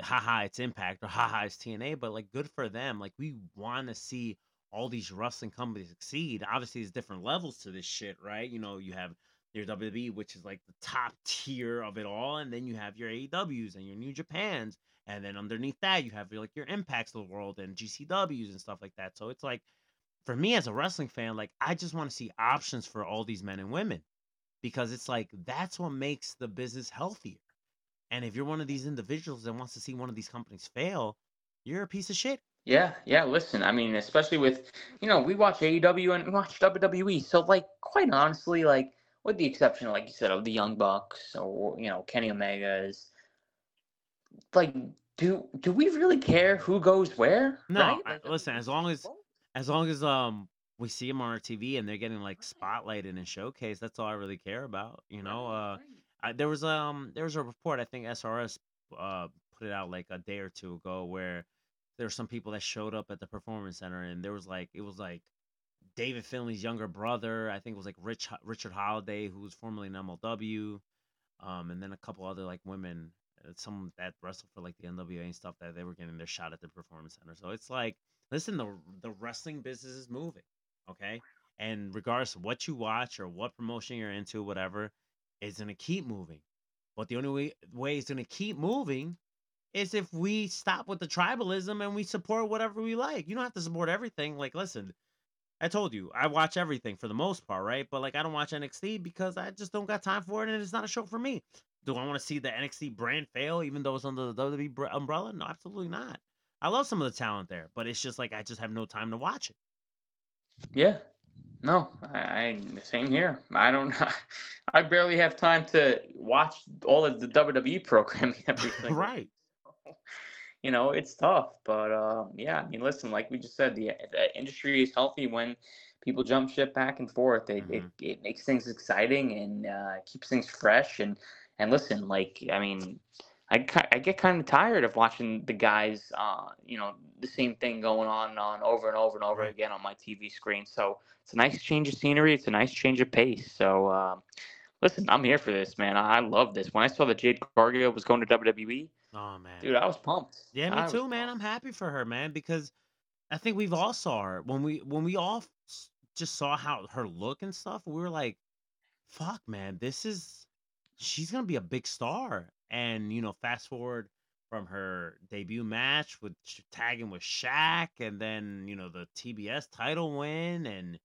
haha it's Impact or haha it's TNA but like good for them like we want to see all these wrestling companies succeed obviously there's different levels to this shit right you know you have your WWE which is like the top tier of it all and then you have your AEWs and your New Japans and then underneath that you have your, like your impacts of the world and GCWs and stuff like that. So it's like for me as a wrestling fan, like I just want to see options for all these men and women because it's like that's what makes the business healthier. And if you're one of these individuals that wants to see one of these companies fail, you're a piece of shit. Yeah, yeah. Listen, I mean, especially with you know, we watch AEW and we watch WWE. So, like, quite honestly, like, with the exception, like you said, of the Young Bucks or you know, Kenny Omega's, like, do do we really care who goes where? No, right? I- listen, as long as as long as um we see them on our TV and they're getting like spotlighted and showcased, that's all I really care about. You know, uh I, there was um there was a report I think SRS uh put it out like a day or two ago where there were some people that showed up at the performance center and there was like it was like David Finlay's younger brother I think it was like Rich Richard Holliday who was formerly in MLW um and then a couple other like women uh, some that wrestled for like the NWA and stuff that they were getting their shot at the performance center. So it's like listen the the wrestling business is moving okay? And regardless of what you watch or what promotion you're into whatever it's going to keep moving. But the only way, way it's going to keep moving is if we stop with the tribalism and we support whatever we like. You don't have to support everything. Like, listen, I told you I watch everything for the most part, right? But like I don't watch NXT because I just don't got time for it, and it's not a show for me. Do I want to see the NXT brand fail, even though it's under the WWE umbrella? No, absolutely not. I love some of the talent there, but it's just like I just have no time to watch it. Yeah. No, I, I same here. I don't. I barely have time to watch all of the WWE programming every single right. you know, it's tough. But uh, yeah, I mean, listen, like we just said, the, the industry is healthy when people jump ship back and forth. It, Mhm. it, it makes things exciting and uh, keeps things fresh. And and listen, like I mean, I I get kind of tired of watching the guys, uh, you know, the same thing going on and on over and over and over again on my TV screen. So it's a nice change of scenery. It's a nice change of pace. So. Um, Listen, I'm here for this, man. I I love this. When I saw that Jade Cargill was going to WWE, Oh man. dude, I was pumped. Yeah, me I too, man. I'm happy for her, man, because I think we've all saw her when we when we all just saw how her look and stuff. We were like, "Fuck, man, this is she's gonna be a big star." And you know, fast forward from her debut match with tagging with Shaq, and then you know the TBS title win and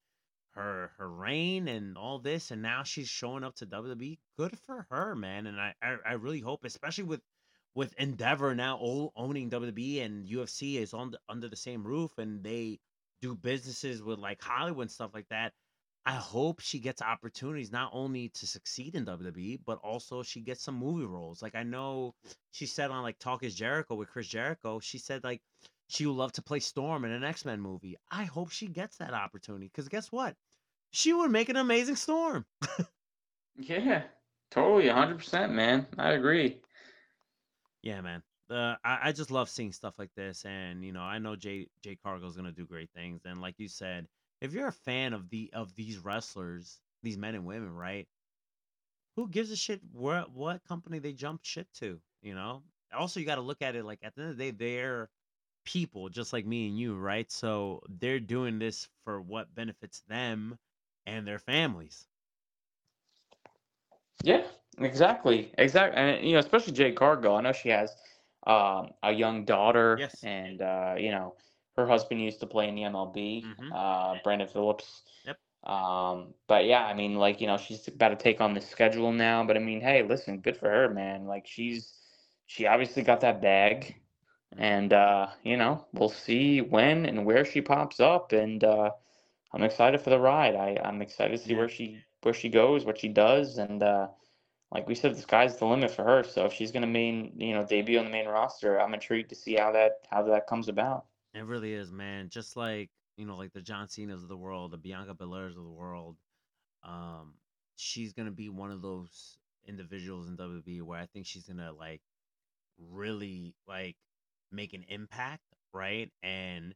her her reign and all this, and now she's showing up to WWE. Good for her, man. And I I, I really hope, especially with with Endeavor now o- owning WWE and UFC is on the, under the same roof and they do businesses with like Hollywood and stuff like that. I hope she gets opportunities not only to succeed in WWE, but also she gets some movie roles. Like I know she said on like Talk is Jericho with Chris Jericho, she said like she would love to play Storm in an X Men movie. I hope she gets that opportunity because guess what? She would make an amazing Storm. Yeah, totally, 100%, man. I agree. Yeah, man. Uh, I, I just love seeing stuff like this, and you know, I know Jay Jade Cargill's gonna do great things. And like you said, if you're a fan of the of these wrestlers, these men and women, right? Who gives a shit where what company they jump shit to? You know. Also, you got to look at it like at the end of the day, they're people just like me and you, right? So they're doing this for what benefits them and their families. Yeah, exactly. Exactly. And, you know, especially Jade Cargill. I know she has um, a young daughter, Yes. and, uh, you know, her husband used to play in the MLB, Mhm. uh, Brandon Phillips. Yep. Um, but yeah, I mean, like, you know, she's about to take on the schedule now. But I mean, hey, listen, good for her, man. Like, she's, she obviously got that bag. And, uh, you know, we'll see when and where she pops up. And, uh, I'm excited for the ride. I, I'm excited to see Yeah. where she where she goes, what she does, and uh, like we said, the sky's the limit for her. So if she's gonna main, you know, debut on the main roster, I'm intrigued to see how that how that comes about. It really is, man. Just like you know, like the John Cena's of the world, the Bianca Belairs of the world. Um, she's gonna be one of those individuals in WWE where I think she's gonna like really like make an impact, right? And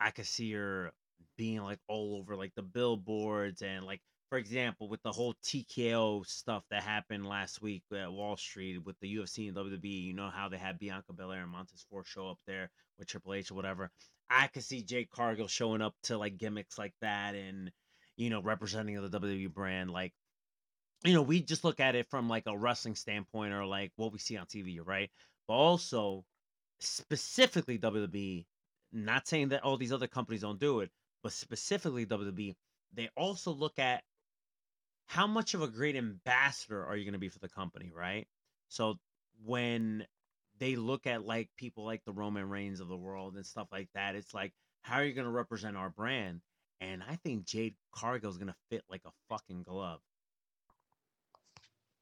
I could see her being like all over like the billboards and like for example with the whole TKO stuff that happened last week at Wall Street with the UFC and WWE, you know how they had Bianca Belair and Montez Ford show up there with Triple H or whatever. I could see Jade Cargill showing up to like gimmicks like that and you know representing the WWE brand like you know we just look at it from like a wrestling standpoint or like what we see on TV, right? But also specifically WWE not saying that all these other companies don't do it, but specifically WWE, they also look at how much of a great ambassador are you going to be for the company, right? So when they look at like people like the Roman Reigns of the world and stuff like that, it's like, how are you going to represent our brand? And I think Jade Cargill is going to fit like a fucking glove.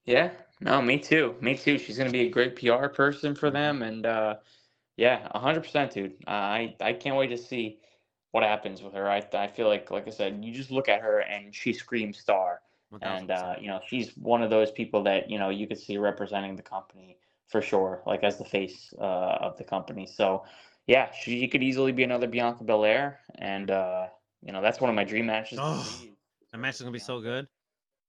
Yeah, no, me too. Me too. She's gonna be a great PR person for them, and uh, yeah, hundred percent, dude. I I can't wait to see what happens with her. I I feel like, like I said, you just look at her and she screams star. And uh, you know she's one of those people that you know you could see representing the company for sure, like as the face uh, of the company. So yeah, she could easily be another Bianca Belair, and uh, you know that's one of my dream matches. to Oh, see, That match is going to be so good.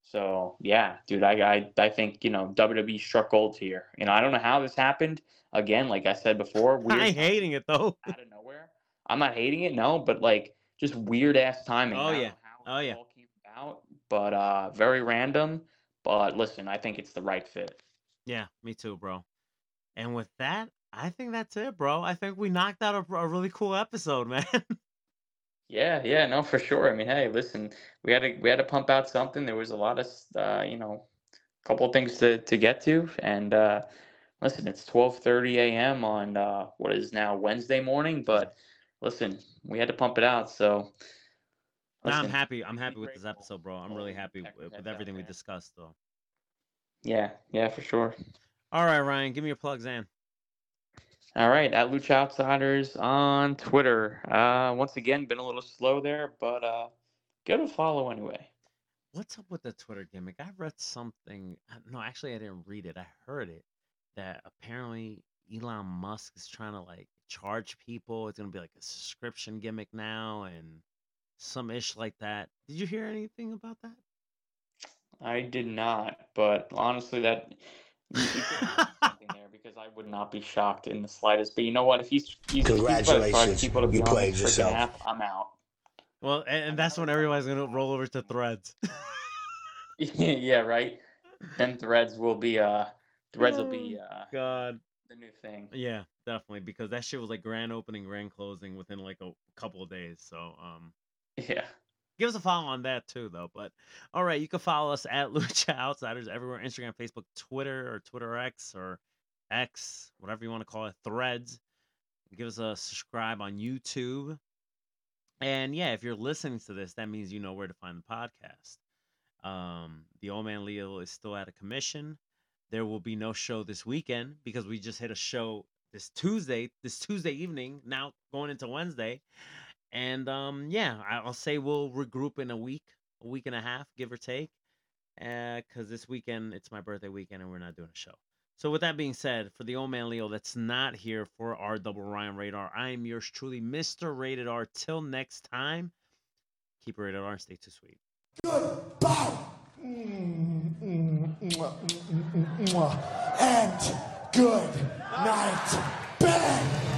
So yeah, dude, I, I I think you know WWE struck gold here. You know I don't know how this happened. Again, like I said before, weird I ain't hating it though. out of nowhere. I'm not hating it, no, but like just weird ass timing. Oh, yeah. how Oh, yeah. All came about, but uh, very random. But listen, I think it's the right fit. Yeah, me too, bro. And with that, I think that's it, bro. I think we knocked out a, a really cool episode, man. Yeah, yeah, no, for sure. I mean, hey, listen, we had to we had to pump out something. There was a lot of uh, you know, a couple of things to to get to, and uh, listen, it's twelve thirty a.m. on uh, what is now Wednesday morning, but listen, we had to pump it out. So, Nah, I'm happy. I'm happy with this episode, bro. I'm really happy with, with everything we discussed, though. Yeah, yeah, for sure. All right, Ryan, give me your plugs, Zan. All right, at Lucha Outsiders on Twitter. Uh, once again, been a little slow there, but uh, give it a follow anyway. What's up with the Twitter gimmick? I read something. uh, No, actually, I didn't read it. I heard it that apparently Elon Musk is trying to like charge people. It's gonna be like a subscription gimmick now and some ish like that. Did you hear anything about that? I did not, but honestly, that you, you could have something there because I would not be shocked in the slightest. But you know what? If he's, he's, if he's to Congratulations, people to you on played yourself. app, I'm out. well, and, and that's when everybody's gonna roll over to Threads. yeah, right. Then Threads will be uh, Threads will be uh, God. the new thing. Yeah, definitely because that shit was like grand opening, grand closing within like a couple of days. So, um, Yeah. Give us a follow on that too, though. But all right, you can follow us at Lucha Outsiders everywhere Instagram, Facebook, Twitter, or Twitter X, or X, whatever you want to call it, threads. Give us a subscribe on YouTube. And yeah, if you're listening to this, that means you know where to find the podcast. Um, the old man Leo is still out of commission. There will be no show this weekend because we just hit a show this Tuesday, this Tuesday evening, now going into Wednesday. And um, yeah, I'll say we'll regroup in a week, a week and a half, give or take, because this weekend it's my birthday weekend and we're not doing a show. So with that being said, for the old man Leo that's not here for our double Ryan Radar, I am yours truly, Mr. Rated R. Till next time, keep it rated R and stay too sweet. Goodbye. Mm, mm, mm, mm, mm. And good night, bed.